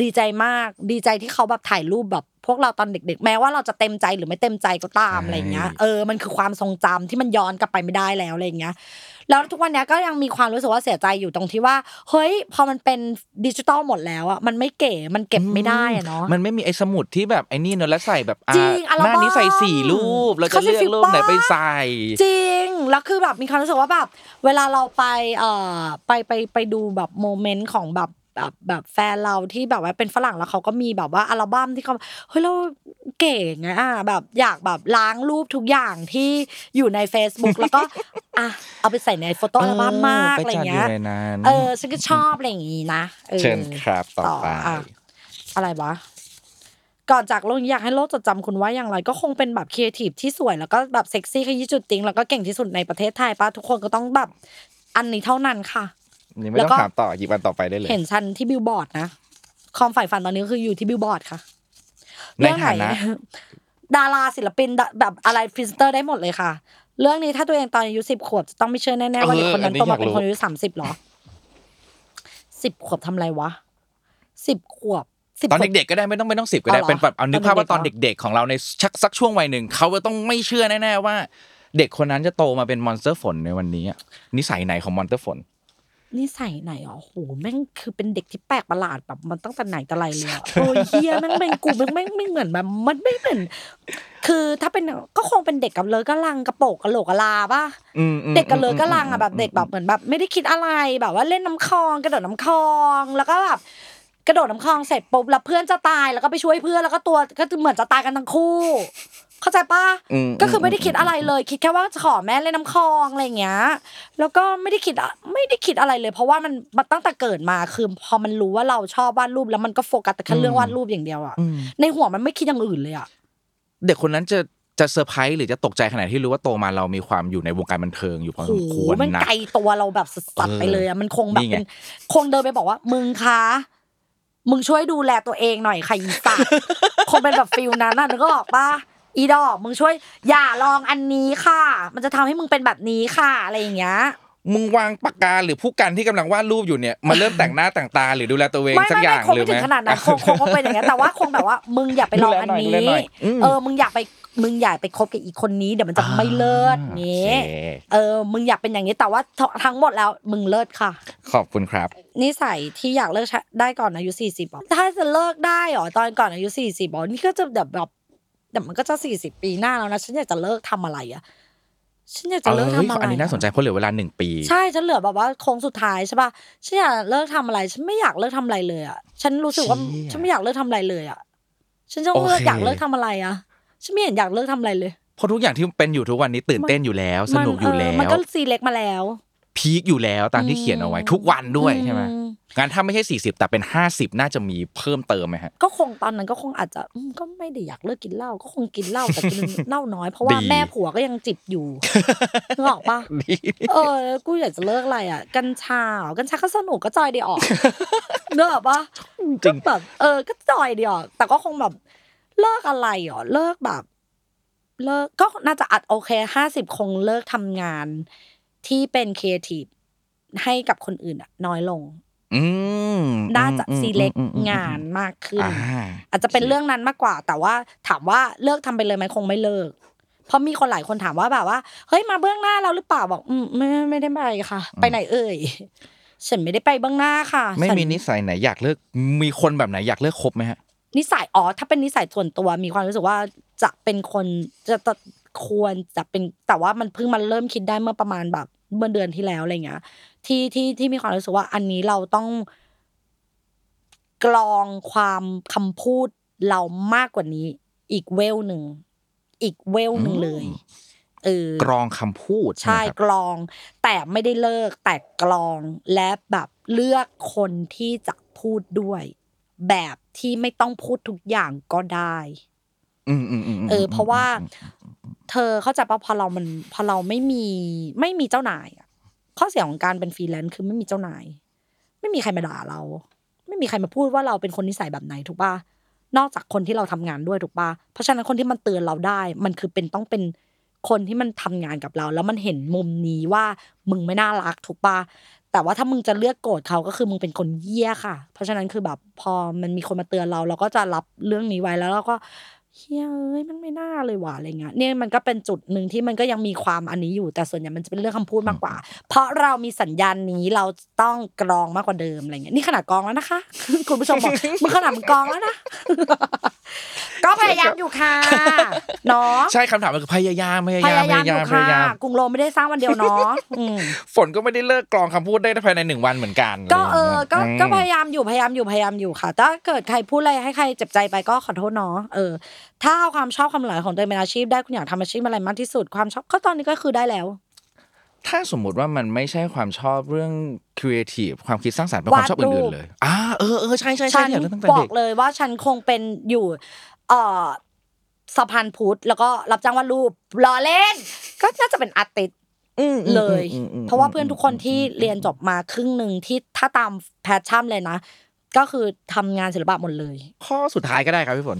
ดีใจมาก ดีใจที่เขาแบบถ่ายรูปแบบพวกเราตอนเด็ก ๆ แม้ว่าเราจะเต็มใจหรือไม่เต็มใจก็ตามใช่อะไรเงี้ย เออ มันคือความทรงจำที่มันย้อนกลับไปไม่ได้แล้วอะไรเงี้ย แล้วทุกวันเนี้ยก็ยังมีความรู้สึกว่าเสียใจอยู่ตรงที่ว่า เฮ้ย พอมันเป็นดิจิตอลหมดแล้วอะมันไม่เก๋มันเก็บไม่ได้อะเนาะมันไม่มีไอ้สมุดที่แบบไอ้นี่เนอะแล้วใส่แบบอ่าจริงอัลหน้าบั้มนี้ใส่สี่รูปเราจะเขาใช้เลือกรูปไหนฟิลเตอร์ไปใส่ จริงแล้วคือแบบมีความรู้สึกว่าแบบเวลาเราไปเอ่อไปไปไปดูแบบ moment ของแบบ แบบแบบแฟนเราที่แบบว่าเป็นฝรั่งแล้วเขาก็มีแบบว่าอัลบั้มที่เขาเฮ้ยเราเก๋ไงอะแบบอยากแบบล้างรูปทุกอย่างที่อยู่ใน Facebook แล้วก็อะเอาไปใส่ในโฟโต้อัลบั้มมากไปอะไรจัดอเงี้ยู่ยในนั้นเออฉันก็ชอบอะไรอย่างงี้นะออเชิญครับต่อไปะอะไรวะก่อนจากโลกนี้อยากให้โลกจดจำคุณว่าอย่างไร ก็คงเป็นแบบครีเอทีฟที่สวยแล้วก็แบบเซ็กซี่ขยี้จุดติ้งแล้วก็เก่งที่สุดในประเทศไทยป้าทุกคนก็ต้องแบบอันนี้เท่านั้นค่ะ นี่ไม่แล้วต้อก็ งถามต่อหยิบอันต่อไปได้เลย เห็นฉันที่บิลบอร์ดนะความฝ่ายฝันตอนนี้ก็คืออยู่ที่บิลบอร์ดค่ะในฐานะเรื่องไหดาราศิลปินดะแบบอะไรพรีเซนเตอร์ได้หมดเลยค่ะ เรื่องนี้ถ้าตัวเองตอนอายุสิบขวบจะต้องไม่เชื่อแน่ๆว่าเด็กคนนั้นเออโตอันนี้มาเป็นอยากรู้คนอายุสามสิบหรอสิบขวบทำอะไรวะสิบขวบสิบ ตอนขวบเด็กๆก็ได้ไม่ต้องไม่ต้องสิบก็ได้อ๋อเหรอเป็นแบบเอานึกภาพว่าตตออนนเด็กๆ เด็กๆของเราในชักสักช่วงวัยหนึ่งเขาจะต้องไม่เชื่อแน่ๆว่า เด็กคนนั้นจะโตมาเป็นมอนสเตอร์ฝนในวันนี้อะนิสัยไหนของมอนสเตอร์ฝน นิสัยไหนอ๋อโหแม่งคือเป็นเด็กที่แปลกประหลาดแบบมันตั้งแต่ไหนแต่ไรเลยอะโอ้ยเฮียแม่งเป็นกูแม่งแม่งไม่เหมือนแบบมันไม่เหมือนคือถ้าเป็นก็คงเป็นเด็กกับเลอกระลังกระโปกกระโหลกกระลาป่ะอืมอืมเด็กกับเลอกระลังอือะมแบบเด็กแบบเหมือนแบบ ไม่ได้คิดอะไรแบบว่าเล่นน้ำคลองกระโดดน้ำคลองแล้วก็แบบกระโดดน้ำคลองเสร็จปุ๊บแล้วเพื่อนจะตายแล้วก็ไปช่วยเพื่อนแล้วก็ตัวก็เหมือนจะตายกันทั้งคู่เข้าใจปะมก็คือไม่ได้คิดอะไรเลย คิดแค่ว่าจะขอแม่เล่นน้ำคลองอะไรอย่างเงี้ย แล้วก็ไม่ได้คิดอะไม่ได้คิดอะไรเลย เพราะว่ามันมันตั้งแต่เกิดมาคือ พอมันรู้ว่าเราชอบวาดรูปแล้วมันก็โฟกัสแต่แค่เรื่องวาดรูปอย่างเดียวอะอืมในหัวมันไม่คิดอย่างอื่นเลยอะเด็กคนนั้นจะจะเซอร์ไพรส์หรือจะตกใจขนาดที่รู้ว่าโตมาเรามีความอยู่ในวงการบันเทิงอยู่พอสโอ้มโหควรมันนะไกลตัวเราแบบสัสๆไปเลยอะมันคงแบบนี่ไงเป็นคงเดินไปบอกว่ามึงคะมึงช่วยดูแลตัวเองหน่อยค่ะอีสัตว์คงเป็นแบบฟิลนั้นน่ะนึกก็บอกป้า อีดอกมึงช่วย อย่าลองอันนี้ค่ะ มันจะทำให้มึงเป็นแบบนี้ค่ะอะไรอย่างเงี้ยมึงวางปากกาหรือผู้กันที่กำลังวาดรูปอยู่เนี่ยมาเริ่มแต่งหน้าแต่งตาหรือดูแลตัวเองไม่สักไม่อย่าไม่งคงหรือไม่ถึไหมงขนาดนั้นคงคงคงเป็นอย่างเงี้ยแต่ว่าคงแบบว่า มึงอย่าไปลองอันดูแลหน่อยดูนี้แลหน่อยอืมเออมึงอย่าไปมึงอย่าไปคบกับอีกคนนี้เดี๋ยวมันจะไม่เลิศอ่างี้โอเคเออ มึงอยากเป็นอย่างนี้แต่ว่าทั้งหมดแล้วมึงเลิศค่ะ ขอบคุณครับนิสัยที่อยากเลิกใช้ได้ก่อนอายุสี่สิบหรอถ้าจะเลิกได้หรอตอนก่อนอายุสี่สิบหรอนี่ก็จะแบบ แบบแต่มันก็จะสี่สิบปีหน้าแล้วนะฉันอยากจะเลิกทำอะไรอะฉันอยากจะเลิกทำอะไรอันนี้น่าสนใจเพราะเหลือเวลาหนึ่งปี ใช่ฉันเหลือแบบว่าโค้งสุดท้ายใช่ป่ะฉันอยากเลิกทำอะไร ฉันไม่อยากเลิกทำอะไรเลยอะฉันรู้สึกว่าเชี่ยฉันไม่อยากเลิกทำอะไรเลยอะฉันจะเลิกโอเคอยากเลิกทำอะไรอะฉันไม่เห็นอยากเลิกทำอะไรเลยเพราะทุกอย่างที่เป็นอยู่ทุกวันนี้ตื่นเต้นอยู่แล้ว สนุกอยู่มัแล้มันวก็ซีเล็กมาแล้ว พีคอยู่แล้วตามที่เขียนเอาไว้ทุกวันด้วยใช่ไหมอืงั้นถ้าไม่ใช่สี่สิบแต่เป็นห้าสิบน่าจะมีเพิ่มเติมไหมฮะ ก็คงตอนนั้นก็คงอาจจะอืมก็ไม่ได้อยากเลิกกินเหล้าก็คงกินเหล้าแต่กินเหล้าน้อยเพราะว่าดีแม่ผัวก็ยังจิบอยู่นึกออกปะดีเออแล้วกูอยากจะเลิกอะไรอะ กัญชาเหรอกัญชาก็สนุกก็จอยดีออกเนกออกปะจริงก็แบบเออก็จอยดีออกแต่ก็คงแบบเลิกอะไรหรอเลิกแบบ เลิกก็น่าจะอัดโอเคห้าสิบคงเลิกทำงาน ที่เป็นครีเอทีฟให้กับคนอื่นอะน้อยลงอืมน่าจะอืมซีเล็กอืมอืมงานมากขึ้นอ่าอาจจะเป็นเรื่องนั้นมากกว่า แต่ว่าถามว่าเลิกทำไปเลยไหมคงไม่เลิก เพราะมีคนหลายคนถามว่าแบบว่าเฮ้ยมาเบื้องหน้าเราหรือเปล่าบอกอืมไม่ไม่ได้ไปค่ะ ไปไหนเอ่ยฉันไม่ได้ไปเบื้องหน้าค่ะ ไม่ฉันมีนิสัยไหนอยากเลิกมีคนแบบไหนอยากเลิกคบไหมฮะนิสัยอ๋อถ้าเป็นนิสัยส่วนตัวมีความรู้สึกว่าจะเป็นคนจะจะควรจะเป็นแต่ว่ามันเพิ่งมาเริ่มคิดได้เมื่อประมาณแบบ เมื่อเดือนที่แล้วอะไรเงี้ยที่ที่ที่มีความรู้สึกว่าอันนี้เราต้องกรองความคำพูดเรามากกว่านี้ อีกเวลหนึ่งอีกเวลหนึ่งเลยเออกรองคำพูดใช่ไหมครับกรอง แต่ไม่ได้เลิกแต่กรองและแบบเลือกคนที่จะพูดด้วย แบบที่ไม่ต้องพูดทุกอย่างก็ได้อืมอืมอืมมเออเพราะว่าอืม เธอเข้าใจปะพอเรามันพอเราไม่มีไม่มีเจ้านายอะข้อเสียของการเป็นฟรีแลนซ์คือไม่มีเจ้านาย ไม่มีใครมาด่าเรา ไม่มีใครมาพูดว่าเราเป็นคนนิสัยแบบไหนถูกปะนอกจากคนที่เราทำงานด้วยถูกปะเพราะฉะนั้นคนที่มันเตือนเราได้ มันคือเป็นต้องเป็นคนที่มันทำงานกับเรา แล้วมันเห็นมุมนี้ว่ามึงไม่น่ารักถูกปะแต่ว่าถ้ามึงจะเลือกโกรธเขาก็คือมึงเป็นคนเยี่ยค่ะ เพราะฉะนั้นคือแบบพอมันมีคนมาเตือนเรา เราก็จะรับเรื่องนี้ไว้แล้วเราก็ เฮ้ยเอ้ยมันไม่น่าเลยว่ะอะไรเงี้ยเนี่ยมันก็เป็นจุดหนึ่งที่มันก็ยังมีความอันนี้อยู่แต่ส่วนใหญ่มันจะเป็นเรื่องคำพูดมากกว่า เพราะเรามีสัญญาณนี้เราต้องกรองมากกว่าเดิมอะไรเงี้ยนี่ขนาดกรองแล้วนะคะ คุณผู้ชมบอกมึงขนาดมึงกรองแล้วนะก็พยายามอยู่ค่ะเนาะใช่คำถามมันคือพยายามพยาพยามยายามอยู่พค่ะยายามกรุงโรมไม่ได้สร้างวันเดียวเนาะอืมฝนก็ไม่ได้เลิกกรองคำพูดได้ภายในหนึ่งวันเหมือนกัน ก็เออก็มก็พยายามอยู่พยายามอยู่พยายามอยู่ค่ะถ้าเกิดใครพูดอะไรให้ใครเจ็บใจไปก็ขอโทษเนาะเออ ถ้าเอาความชอบความหลายของตัวเองเป็นอาชีพได้คุณอยากทำอาชีพอะไรมากที่สุดความชอบก็ตอนนี้ก็คือได้แล้ว ถ้าสมมุติว่ามันไม่ใช่ความชอบเรื่องครีเอทีฟความคิดสร้างสรรค์เป็นความชอบวาดรูอื่ปนๆเลยอ่าเออเออใช่ใช่ใช่ฉันอยากเล่นตั้งแต่บอเด็กกเลยว่าฉันคงเป็นอยู่เอ่อสะพานพุทธแล้วก็รับจ้างวาดรูปล้อเล่น ก็น่าจะเป็นอาร์ติสอืมอืมเลยอืมอืมเพราะว่าเพื่อนทุกคนที่เรียนจบมาครึ่งหนึ่งที่ถ้าตามแพชชั่นเลยนะ ก็คือทำงานศิลปะหมดเลย ข้อสุดท้ายก็ได้ครับพี่ฝน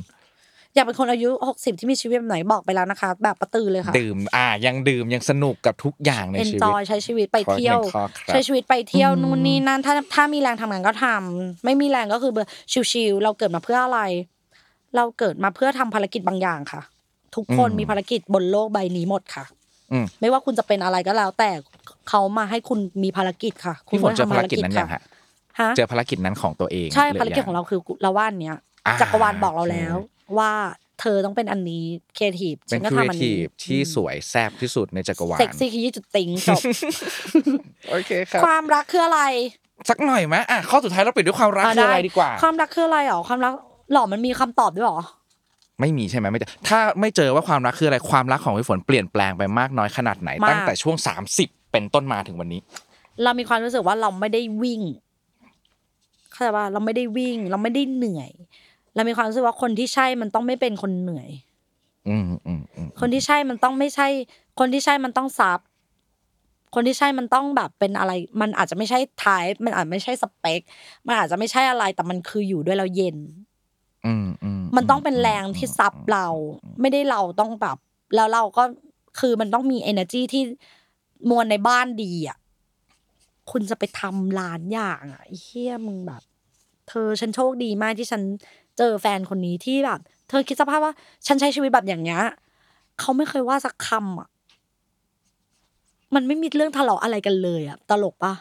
อยากเป็นคนอายุ 60 ที่มีชีวิตแบบไหนบอกไปแล้วนะคะ แบบประตือเลยค่ะ ดื่มอ่ายังดื่มยังสนุกกับทุกอย่างในเอนชีจวิอยตใช้ชีวิตไปเที่ยวขออีกหนึ่งข้อครับใช้ชีวิตไปเที่ยวนู่นนี่นั่นถ้าถ้ามีแรงทำงานก็ทำไม่มีแรงก็คือเบอร์ชิวๆเราเกิดมาเพื่ออะไร เราเกิดมาเพื่อทำภารกิจบางอย่างค่ะ ทุกคนอืมมีภารกิจบนโลกใบนี้หมดค่ะอืมไม่ว่าคุณจะเป็นอะไรก็แล้ว แต่เขามาให้คุณมีภารกิจค่ะ คุณพี่ฝนเจอทำภารกิจนั้นยังค่ะฮะฮะเจอภารกิจนั้นของตัวเอง ใช่หภารกิจของเราคือเราว่าอันเนี้ยอ่าจักรวาลบอกเราโอเคแล้ว ว่าเธอต้องเป็นอันนี้ครีเอทีฟเป็นก็ครีเอทำอันทีนี้ฟที่สวยแซ่บที่สุดในจักรวาลเซ็กซี่ขยี้จุดติงจบ โอเคครับ ความรักคืออะไรสักหน่อยไหมอะข้อสุดท้ายเราปิดด้วยความรักคืออะไรดีกว่า ความรักคืออะไรหรอความรักหรอมันมีคำตอบด้วยหรอ ไม่มีใช่ไหมไม่เจอถ้าไม่เจอว่าความรักคืออะไรความรักของพี่ฝนเปลี่ยนแปลงไปมากน้อยขนาดไหน มาก ตั้งแต่ช่วง 30 เป็นต้นมาถึงวันนี้ เรามีความรู้สึกว่าเราไม่ได้วิ่งเข้าใจว่าเราไม่ได้วิ่ง เราไม่ได้เหนื่อย เรามีความรู้สึกว่าคนที่ใช่มันต้องไม่เป็นคนเหนื่อยอืมอืมอืมคนที่ใช่มันต้องไม่ใช่ คนที่ใช่มันต้องซับคนที่ใช่มันต้องแบบเป็นอะไร มันอาจจะไม่ใช่ทายมันอาจไม่ใช่สเปค มันอาจจะไม่ใช่อะไรแต่มันคืออยู่ด้วยเราเย็นอืมอืมมันต้องเป็นแรงที่ซับเรา ไม่ได้เราต้องแบบแล้วเราก็คือมันต้องมี energy ที่มวลในบ้านดีอะคุณจะไปทำล้านอย่างอะไอ้เฮียมึงแบบ เธอฉันโชคดีมากที่ฉัน เจอแฟนคนนี้ที่แบบ เธอคิดสภาพว่า ฉันใช้ชีวิตแบบอย่างเงี้ยเขาไม่เคยว่าสักคำอะ มันไม่มีเรื่องทะเลาะอะไรกันเลยอะตลกปะ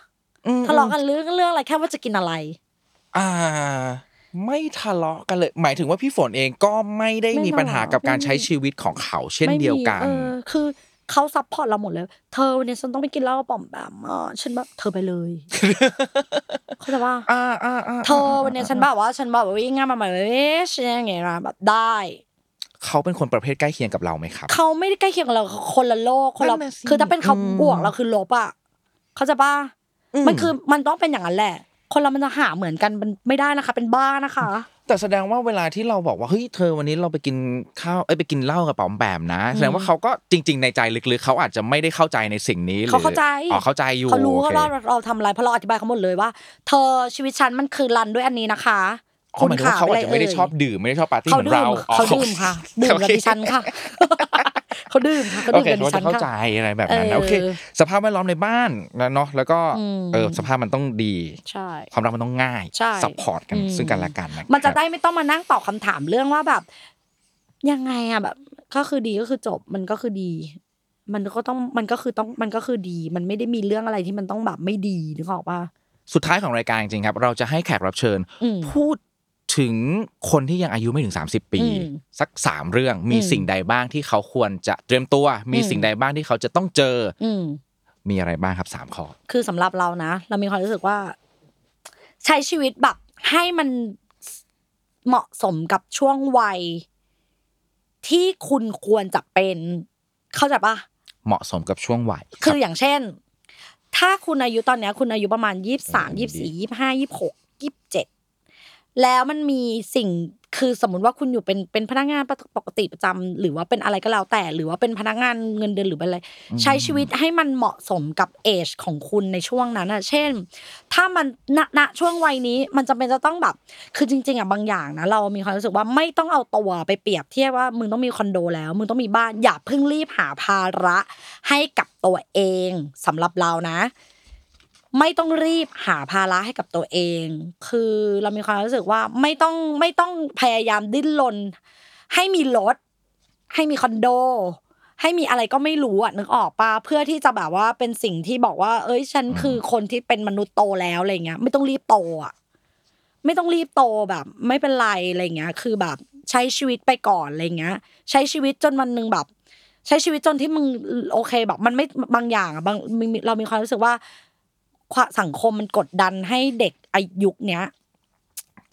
อืมทะเลาะกันเรื่องเรื่องอะไรแค่ว่าจะกินอะไร อ่า ไม่ทะเลาะกันเลย หมายถึงว่าพี่ฝนเองก็ไม่ได้ไม่มีปัญหาทะเลาะกับการไม่มีใช้ชีวิตของเขาเช่นไม่มีเดียวกันเออคือ เขา support เราหมดเลย เธอวันนี้ฉันต้องไปกินเหล้ากับป๋อมแปมอะฉันแบบเธอไปเลย เข้าใจปะอ่าอ่าอ่าเธอวันนี้ฉันแบบว่าฉันแบบว่าวิ่งงานมาใหม่เลยฉันอย่างเงี้ยนะแบบได้ เขาเป็นคนประเภทใกล้เคียงกับเราไหมครับ เขาไม่ได้ใกล้เคียงกับเราคนละโลกคนละนั่นน่ะสิคือถ้าเป็นเขาอืมบวกเราคือลบอะ เข้าใจปะอืมมันคือมันต้องเป็นอย่างนั้นแหละ คนเรามันจะหาเหมือนกันมันไม่ได้นะคะ เป็นบ้านะคะ แต่แสดงว่าเวลาที่เราบอกว่าเฮ้ยเธอวันนี้เราไปกินข้าวเอ้ยไปกินเหล้ากับป๋อมแปมนะแสดงว่าเขาก็จริง ๆ ในใจลึกๆเขาอาจจะไม่ได้เข้าใจในสิ่งนี้หรือเขาเข้าใจอ๋อเข้าใจอยู่เขารู้โอว่าคเราเราทำอะไรเพราะเราอธิบายเขาหมดเลยว่า เธอชีวิตฉันมันคือรันด้วยอันนี้นะคะอ๋อหมายถึงว่าเขาอาจจะไม่ได้ชอบเดื่มไม่ได้ชอบปาร์ตี้เขาเหมือนดื่มเราอ๋อเขาดื่มค่ะดื่มกับดิฉันค่ะ เขาดื่มค่ะเขาโอดื่มเคกับดิเขาฉัจะนเข้าใจค่ะอะไรแบบนั้นนะเออโอเค สภาพแวดล้อมในบ้านนะเนาะแล้วก็อืมเออสภาพมันต้องดีใช่ความรักมันต้องง่ายใช่ support กันอืมซึ่งกันและกันนะมันจะครับได้ไม่ต้องมานั่งตอบคำถามเรื่องว่าแบบ ยังไงอะแบบ ก็คือดีก็คือจบมันก็คือดีมันก็ต้องมันก็คือต้องมันก็คือดี มันไม่ได้มีเรื่องอะไรที่มันต้องแบบไม่ดีนึกออกปะสุดท้ายของรายการจริงๆครับ เราจะให้แขกรับเชิญอืมพูด ถึงคนที่ยังอายุไม่ถึง 30 ปีอืมสักสามเรื่องมีอืมสิ่งใดบ้างที่เขาควรจะเตรียมตัว มีอืมสิ่งใดบ้างที่เขาจะต้องเจออืมมีอะไรบ้างครับสามข้อ คือสำหรับเรานะ เรามีความรู้สึกว่า ใช้ชีวิตแบบให้มันเหมาะสมกับช่วงวัย ที่คุณควรจะเป็น เข้าใจปะเหมาะสมกับช่วงวัย คืออย่างเช่น ถ้าคุณอายุตอนเนี้ย คุณอายุประมาณยี่สิบสามอืมยี่สี่ยี่ห้ายี่หกยี่เจ็ด แล้วมันมีสิ่งคือสมมุติว่าคุณอยู่เป็นเป็นพนักงานปกติประจำหรือว่าเป็นอะไรก็แล้วแต่ หรือว่าเป็นพนักงานเงินเดือนหรือเป็นอะไร ใช้ชีวิตให้มันเหมาะสมกับเอจของคุณในช่วงนั้นอะเช่น ถ้ามันณณช่วงวัยนี้มันจะเป็นจะต้องแบบ คือจริง ๆอะบางอย่างนะเรามีความรู้สึกว่าไม่ต้องเอาตัวไปเปรียบเทียบว่ามึงต้องมีคอนโดแล้วมึงต้องมีบ้านอย่าเพิ่งรีบหาภาระให้กับตัวเองสำหรับเรานะ ไม่ต้องรีบหาภาระให้กับตัวเอง คือเรามีความรู้สึกว่าไม่ต้องไม่ต้องพยายามดิ้นรนให้มีรถ ให้มีคอนโด ให้มีอะไรก็ไม่รู้อะนึกออกปะเพื่อที่จะแบบว่าเป็นสิ่งที่บอกว่า เอ้ย ฉันคือคนที่เป็นมนุษย์โตแล้วอะไรเงี้ย ไม่ต้องรีบโตอะไม่ต้องรีบโตแบบ ไม่เป็นไรอะไรเงี้ย คือแบบ ใช้ชีวิตไปก่อนอะไรเงี้ย ใช้ชีวิตจนวันหนึ่งแบบ ใช้ชีวิตจนที่มึงโอเคแบบ มันไม่บางอย่างอะบางเรามีความรู้สึกว่า สังคมมันกดดันให้เด็กอายุเนี้ย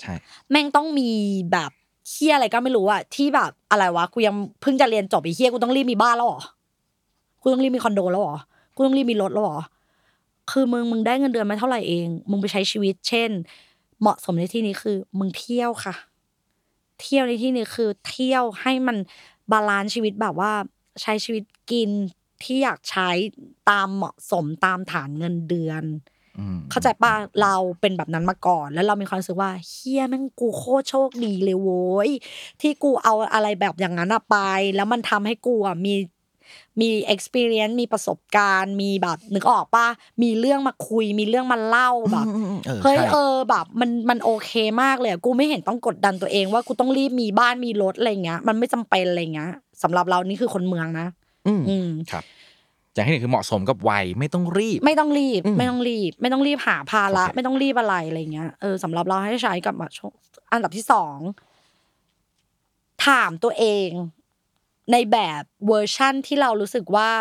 ใช่แม่งต้องมีแบบเหี้ยอะไรก็ไม่รู้อะที่แบบอะไรวะกูยังเพิ่งจะเรียนจบไอ้เหี้ยกูต้องรีบมีบ้านแล้วเหรอกูต้องรีบมีคอนโดแล้วเหรอกูต้องรีบมีรถแล้วเหรอคือมึงมึงได้เงินเดือนมาเท่าไหร่เอง มึงไปใช้ชีวิต เช่น เหมาะสมในที่นี้คือ มึงเที่ยวค่ะ เที่ยวในที่นี้คือ เที่ยวให้มัน balance ชีวิตแบบว่า ใช้ชีวิตกิน ที่อยากใช้ตามเหมาะสมตามฐานเงินเดือนอืมเข้าใจป่ะเราเป็นแบบนั้นมาก่อน แล้วเรามีความรู้สึกว่าเฮียแม่งกูโคตรโชคดีเลยโว้ยที่กูเอาอะไรแบบอย่างนั้นอะไป แล้วมันทำให้กูอะมีมี experience มีประสบการณ์ มีแบบนึกออกป่ะมีเรื่องมาคุย มีเรื่องมาเล่าแบบอืมอืมอืมเฮ้ยใช่เออแบบมันมันโอเคมากเลยอะกูไม่เห็นต้องกดดันตัวเองว่ากูต้องรีบมีบ้านมีรถอะไรเงี้ย มันไม่จำเป็นอะไรเงี้ยสำหรับเรานี่คือคนเมืองนะ อืมอืมครับอย่างที่หนึ่งคือเหมาะสมกับวัยไม่ต้องรีบ ไม่ต้องรีบอืมไม่ต้องรีบ ไม่ต้องรีบหาภาระโอเคไม่ต้องรีบอะไรอะไรเงี้ยเออสำหรับเราให้ใช้กับมาช่วงอันดับที่สองถามตัวเองในแบบเวอร์ชั่นที่เรารู้สึกว่า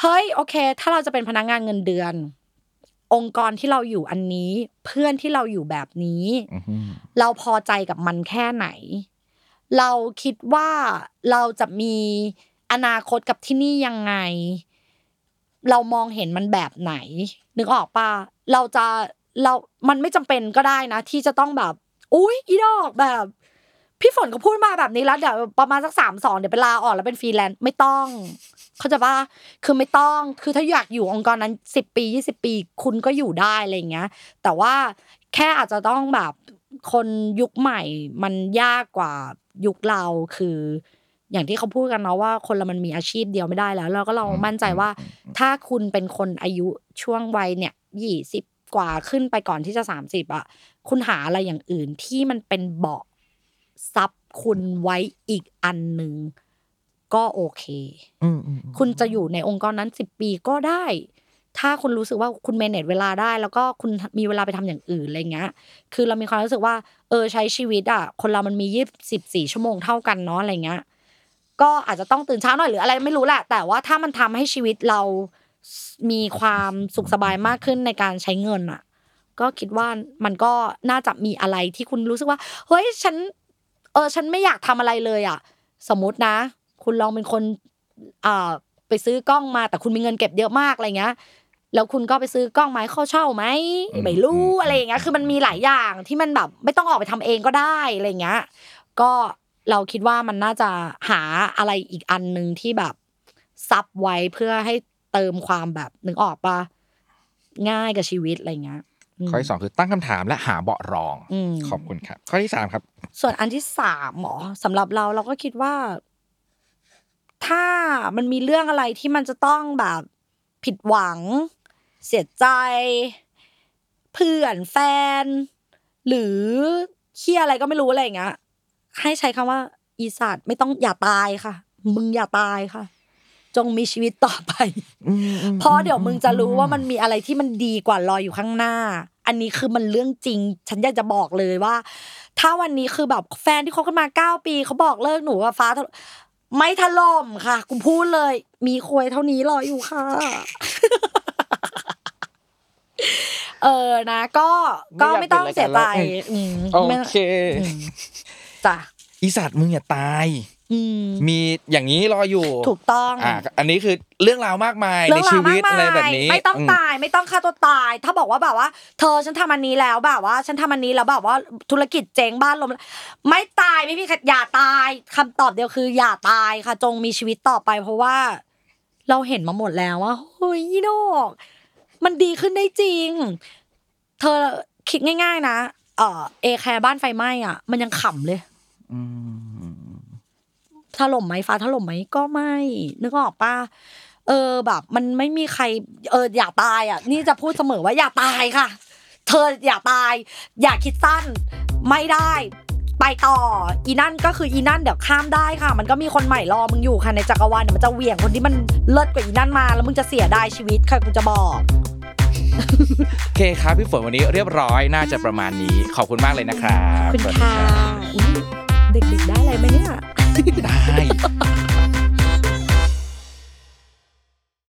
เฮ้ยโอเค ถ้าเราจะเป็นพนักงานเงินเดือน องค์กรที่เราอยู่อันนี้ เพื่อนที่เราอยู่แบบนี้อือฮึเราพอใจกับมันแค่ไหน เราคิดว่าเราจะมี อนาคตกับที่นี่ยังไง เรามองเห็นมันแบบไหน นึกออกปะเราจะเรามันไม่จำเป็นก็ได้นะ ที่จะต้องแบบ อุ้ยอีดอกแบบ พี่ฝนก็พูดมาแบบนี้แล้วเดี๋ยวประมาณสักสามสองเดี๋ยวไปลาออกแล้วเป็นฟรีแลนซ์ไม่ต้อง เขาใจปะคือไม่ต้องคือถ้าอยากอยู่องค์กรนั้นสิบปียี่สิบปี คุณก็อยู่ได้อะไรอย่างเงี้ย แต่ว่าแค่อาจจะต้องแบบคนยุคใหม่มันยากกว่ายุคเราคือ อย่างที่เขาพูดกันเนาะว่าคนเรามันมีอาชีพเดียวไม่ได้แล้วแล้วก็เรามั่นใจว่า ถ้าคุณเป็นคนอายุช่วงวัยเนี่ยยี่สิบกว่าขึ้นไปก่อนที่จะสามสิบอะคุณหาอะไรอย่างอื่นที่มันเป็นเบาะซับคุณไว้อีกอันหนึ่งก็โอเคอืมอืมคุณจะอยู่ในองค์กรนั้นสิบปีก็ได้ ถ้าคุณรู้สึกว่าคุณเมเนจเวลาได้ แล้วก็คุณมีเวลาไปทำอย่างอื่นอะไรเงี้ย คือเรามีความรู้สึกว่า เออใช้ชีวิตอะคนเรามันมียี่สิบสี่ชั่วโมงเท่ากันเนาะอะไรเงี้ย ก็อาจจะต้องตื่นเช้าหน่อยหรืออะไรไม่รู้แหละ แต่ว่าถ้ามันทำให้ชีวิตเรามีความสุขสบายมากขึ้นในการใช้เงินอะ ก็คิดว่ามันก็น่าจะมีอะไรที่คุณรู้สึกว่าเฮ้ยฉัน เออ ฉันไม่อยากทำอะไรเลยอะ สมมตินะ คุณลองเป็นคนอ่าไปซื้อกล้องมาแต่คุณมีเงินเก็บเยอะมากอะไรเงี้ยแล้วคุณก็ไปซื้อกล้องไม้เข้าเช่าไหมไม่รู้อะไรอย่างเงี้ย คือมันมีหลายอย่างที่มันแบบไม่ต้องออกไปทำเองก็ได้อะไรเงี้ย ก็ เราคิดว่ามันน่าจะหาอะไรอีกอันหนึ่งที่แบบซับไว้เพื่อให้เติมความแบบนึกออกปะง่ายกับชีวิตอะไรเงี้ยมข้อที่สองคือตั้งคำถามและหาเบาะรองอืมขอบคุณครับ ข้อที่สามครับ ส่วนอันที่สามหมอสำหรับเราเราก็คิดว่า ถ้ามันมีเรื่องอะไรที่มันจะต้องแบบผิดหวัง เสียใจ เพื่อนแฟน หรือเคียอะไรก็ไม่รู้อะไรอย่างเงี้ย ให้ใช้คำว่า อีสัตว์ไม่ต้องอย่าตายค่ะ มึงอย่าตายค่ะ จงมีชีวิตต่อไปเพราะเดี๋ยวมึงจะรู้ว่ามันมีอะไรที่มันดีกว่ารออยู่ข้างหน้า อันนี้คือมันเรื่องจริง ฉันอยากจะบอกเลยว่า ถ้าวันนี้คือแบบแฟนที่คบกันมาเก้าปีเขาบอกเลิกหนูว่าฟ้าถล่มไม่ถล่มค่ะกูพูดเลย มีควยเท่านี้รออยู่ค่ะเออนะ ก็ก็ไม่ไม่อยากต้องเสียใจปิดรายการแล้วอืมโอไม่เคอืม จ้ะอีสัตว์มึงอย่าตายอืมมีอย่างนี้รออยู่ ถูกต้องอ่าอันนี้คือเรื่องราวมากมายในเรื่องชีราววิมากตมาอะไรแบบยนี้ ไม่ต้องมตายไม่ต้องฆ่าตัวตาย ถ้าบอกว่าแบบว่า เธอฉันทำอันนี้แล้วแบบว่า ฉันทำอันนี้แล้วแบบว่าธุรกิจเจ๊งบ้านลมไม่ตายไม่มีใครอย่าตายคำตอบเดียวคือ อย่าตายค่ะ จงมีชีวิตต่อไป เพราะว่า เราเห็นมาหมดแล้วว่าเฮ้ยยี่ดอกมันดีขึ้นได้จริง เธอคิดง่าย ๆ นะเออเอแคร์บ้านไฟไหม้อะ มันยังขำเลย อืมถล่มไหมฟ้าถล่มไหมก็ไม่ นึกออกป้าเออแบบ มันไม่มีใคร เอออย่าตายอะ นี่จะพูดเสมอว่าอย่าตายค่ะ เธออย่าตาย อย่าคิดสั้น ไม่ได้ ไปต่อ อีนั่นก็คืออีนั่นเดี๋ยวข้ามได้ค่ะ มันก็มีคนใหม่รอมึงอยู่ค่ะในจักรวาลเดี๋ยวมันจะเหวี่ยงคนที่มันเลิศกว่าอีนั่นมา แล้วมึงจะเสียดายชีวิตค่ะกูจะบอกโอเคครับพี่ฝนวันนี้เรียบร้อยน่าจะประมาณนี้ขอบคุณมากเลยนะครับคุณสวัสดีค่ะรับอุ๊ย เด็กๆได้อะไรไหมเนี่ย ได้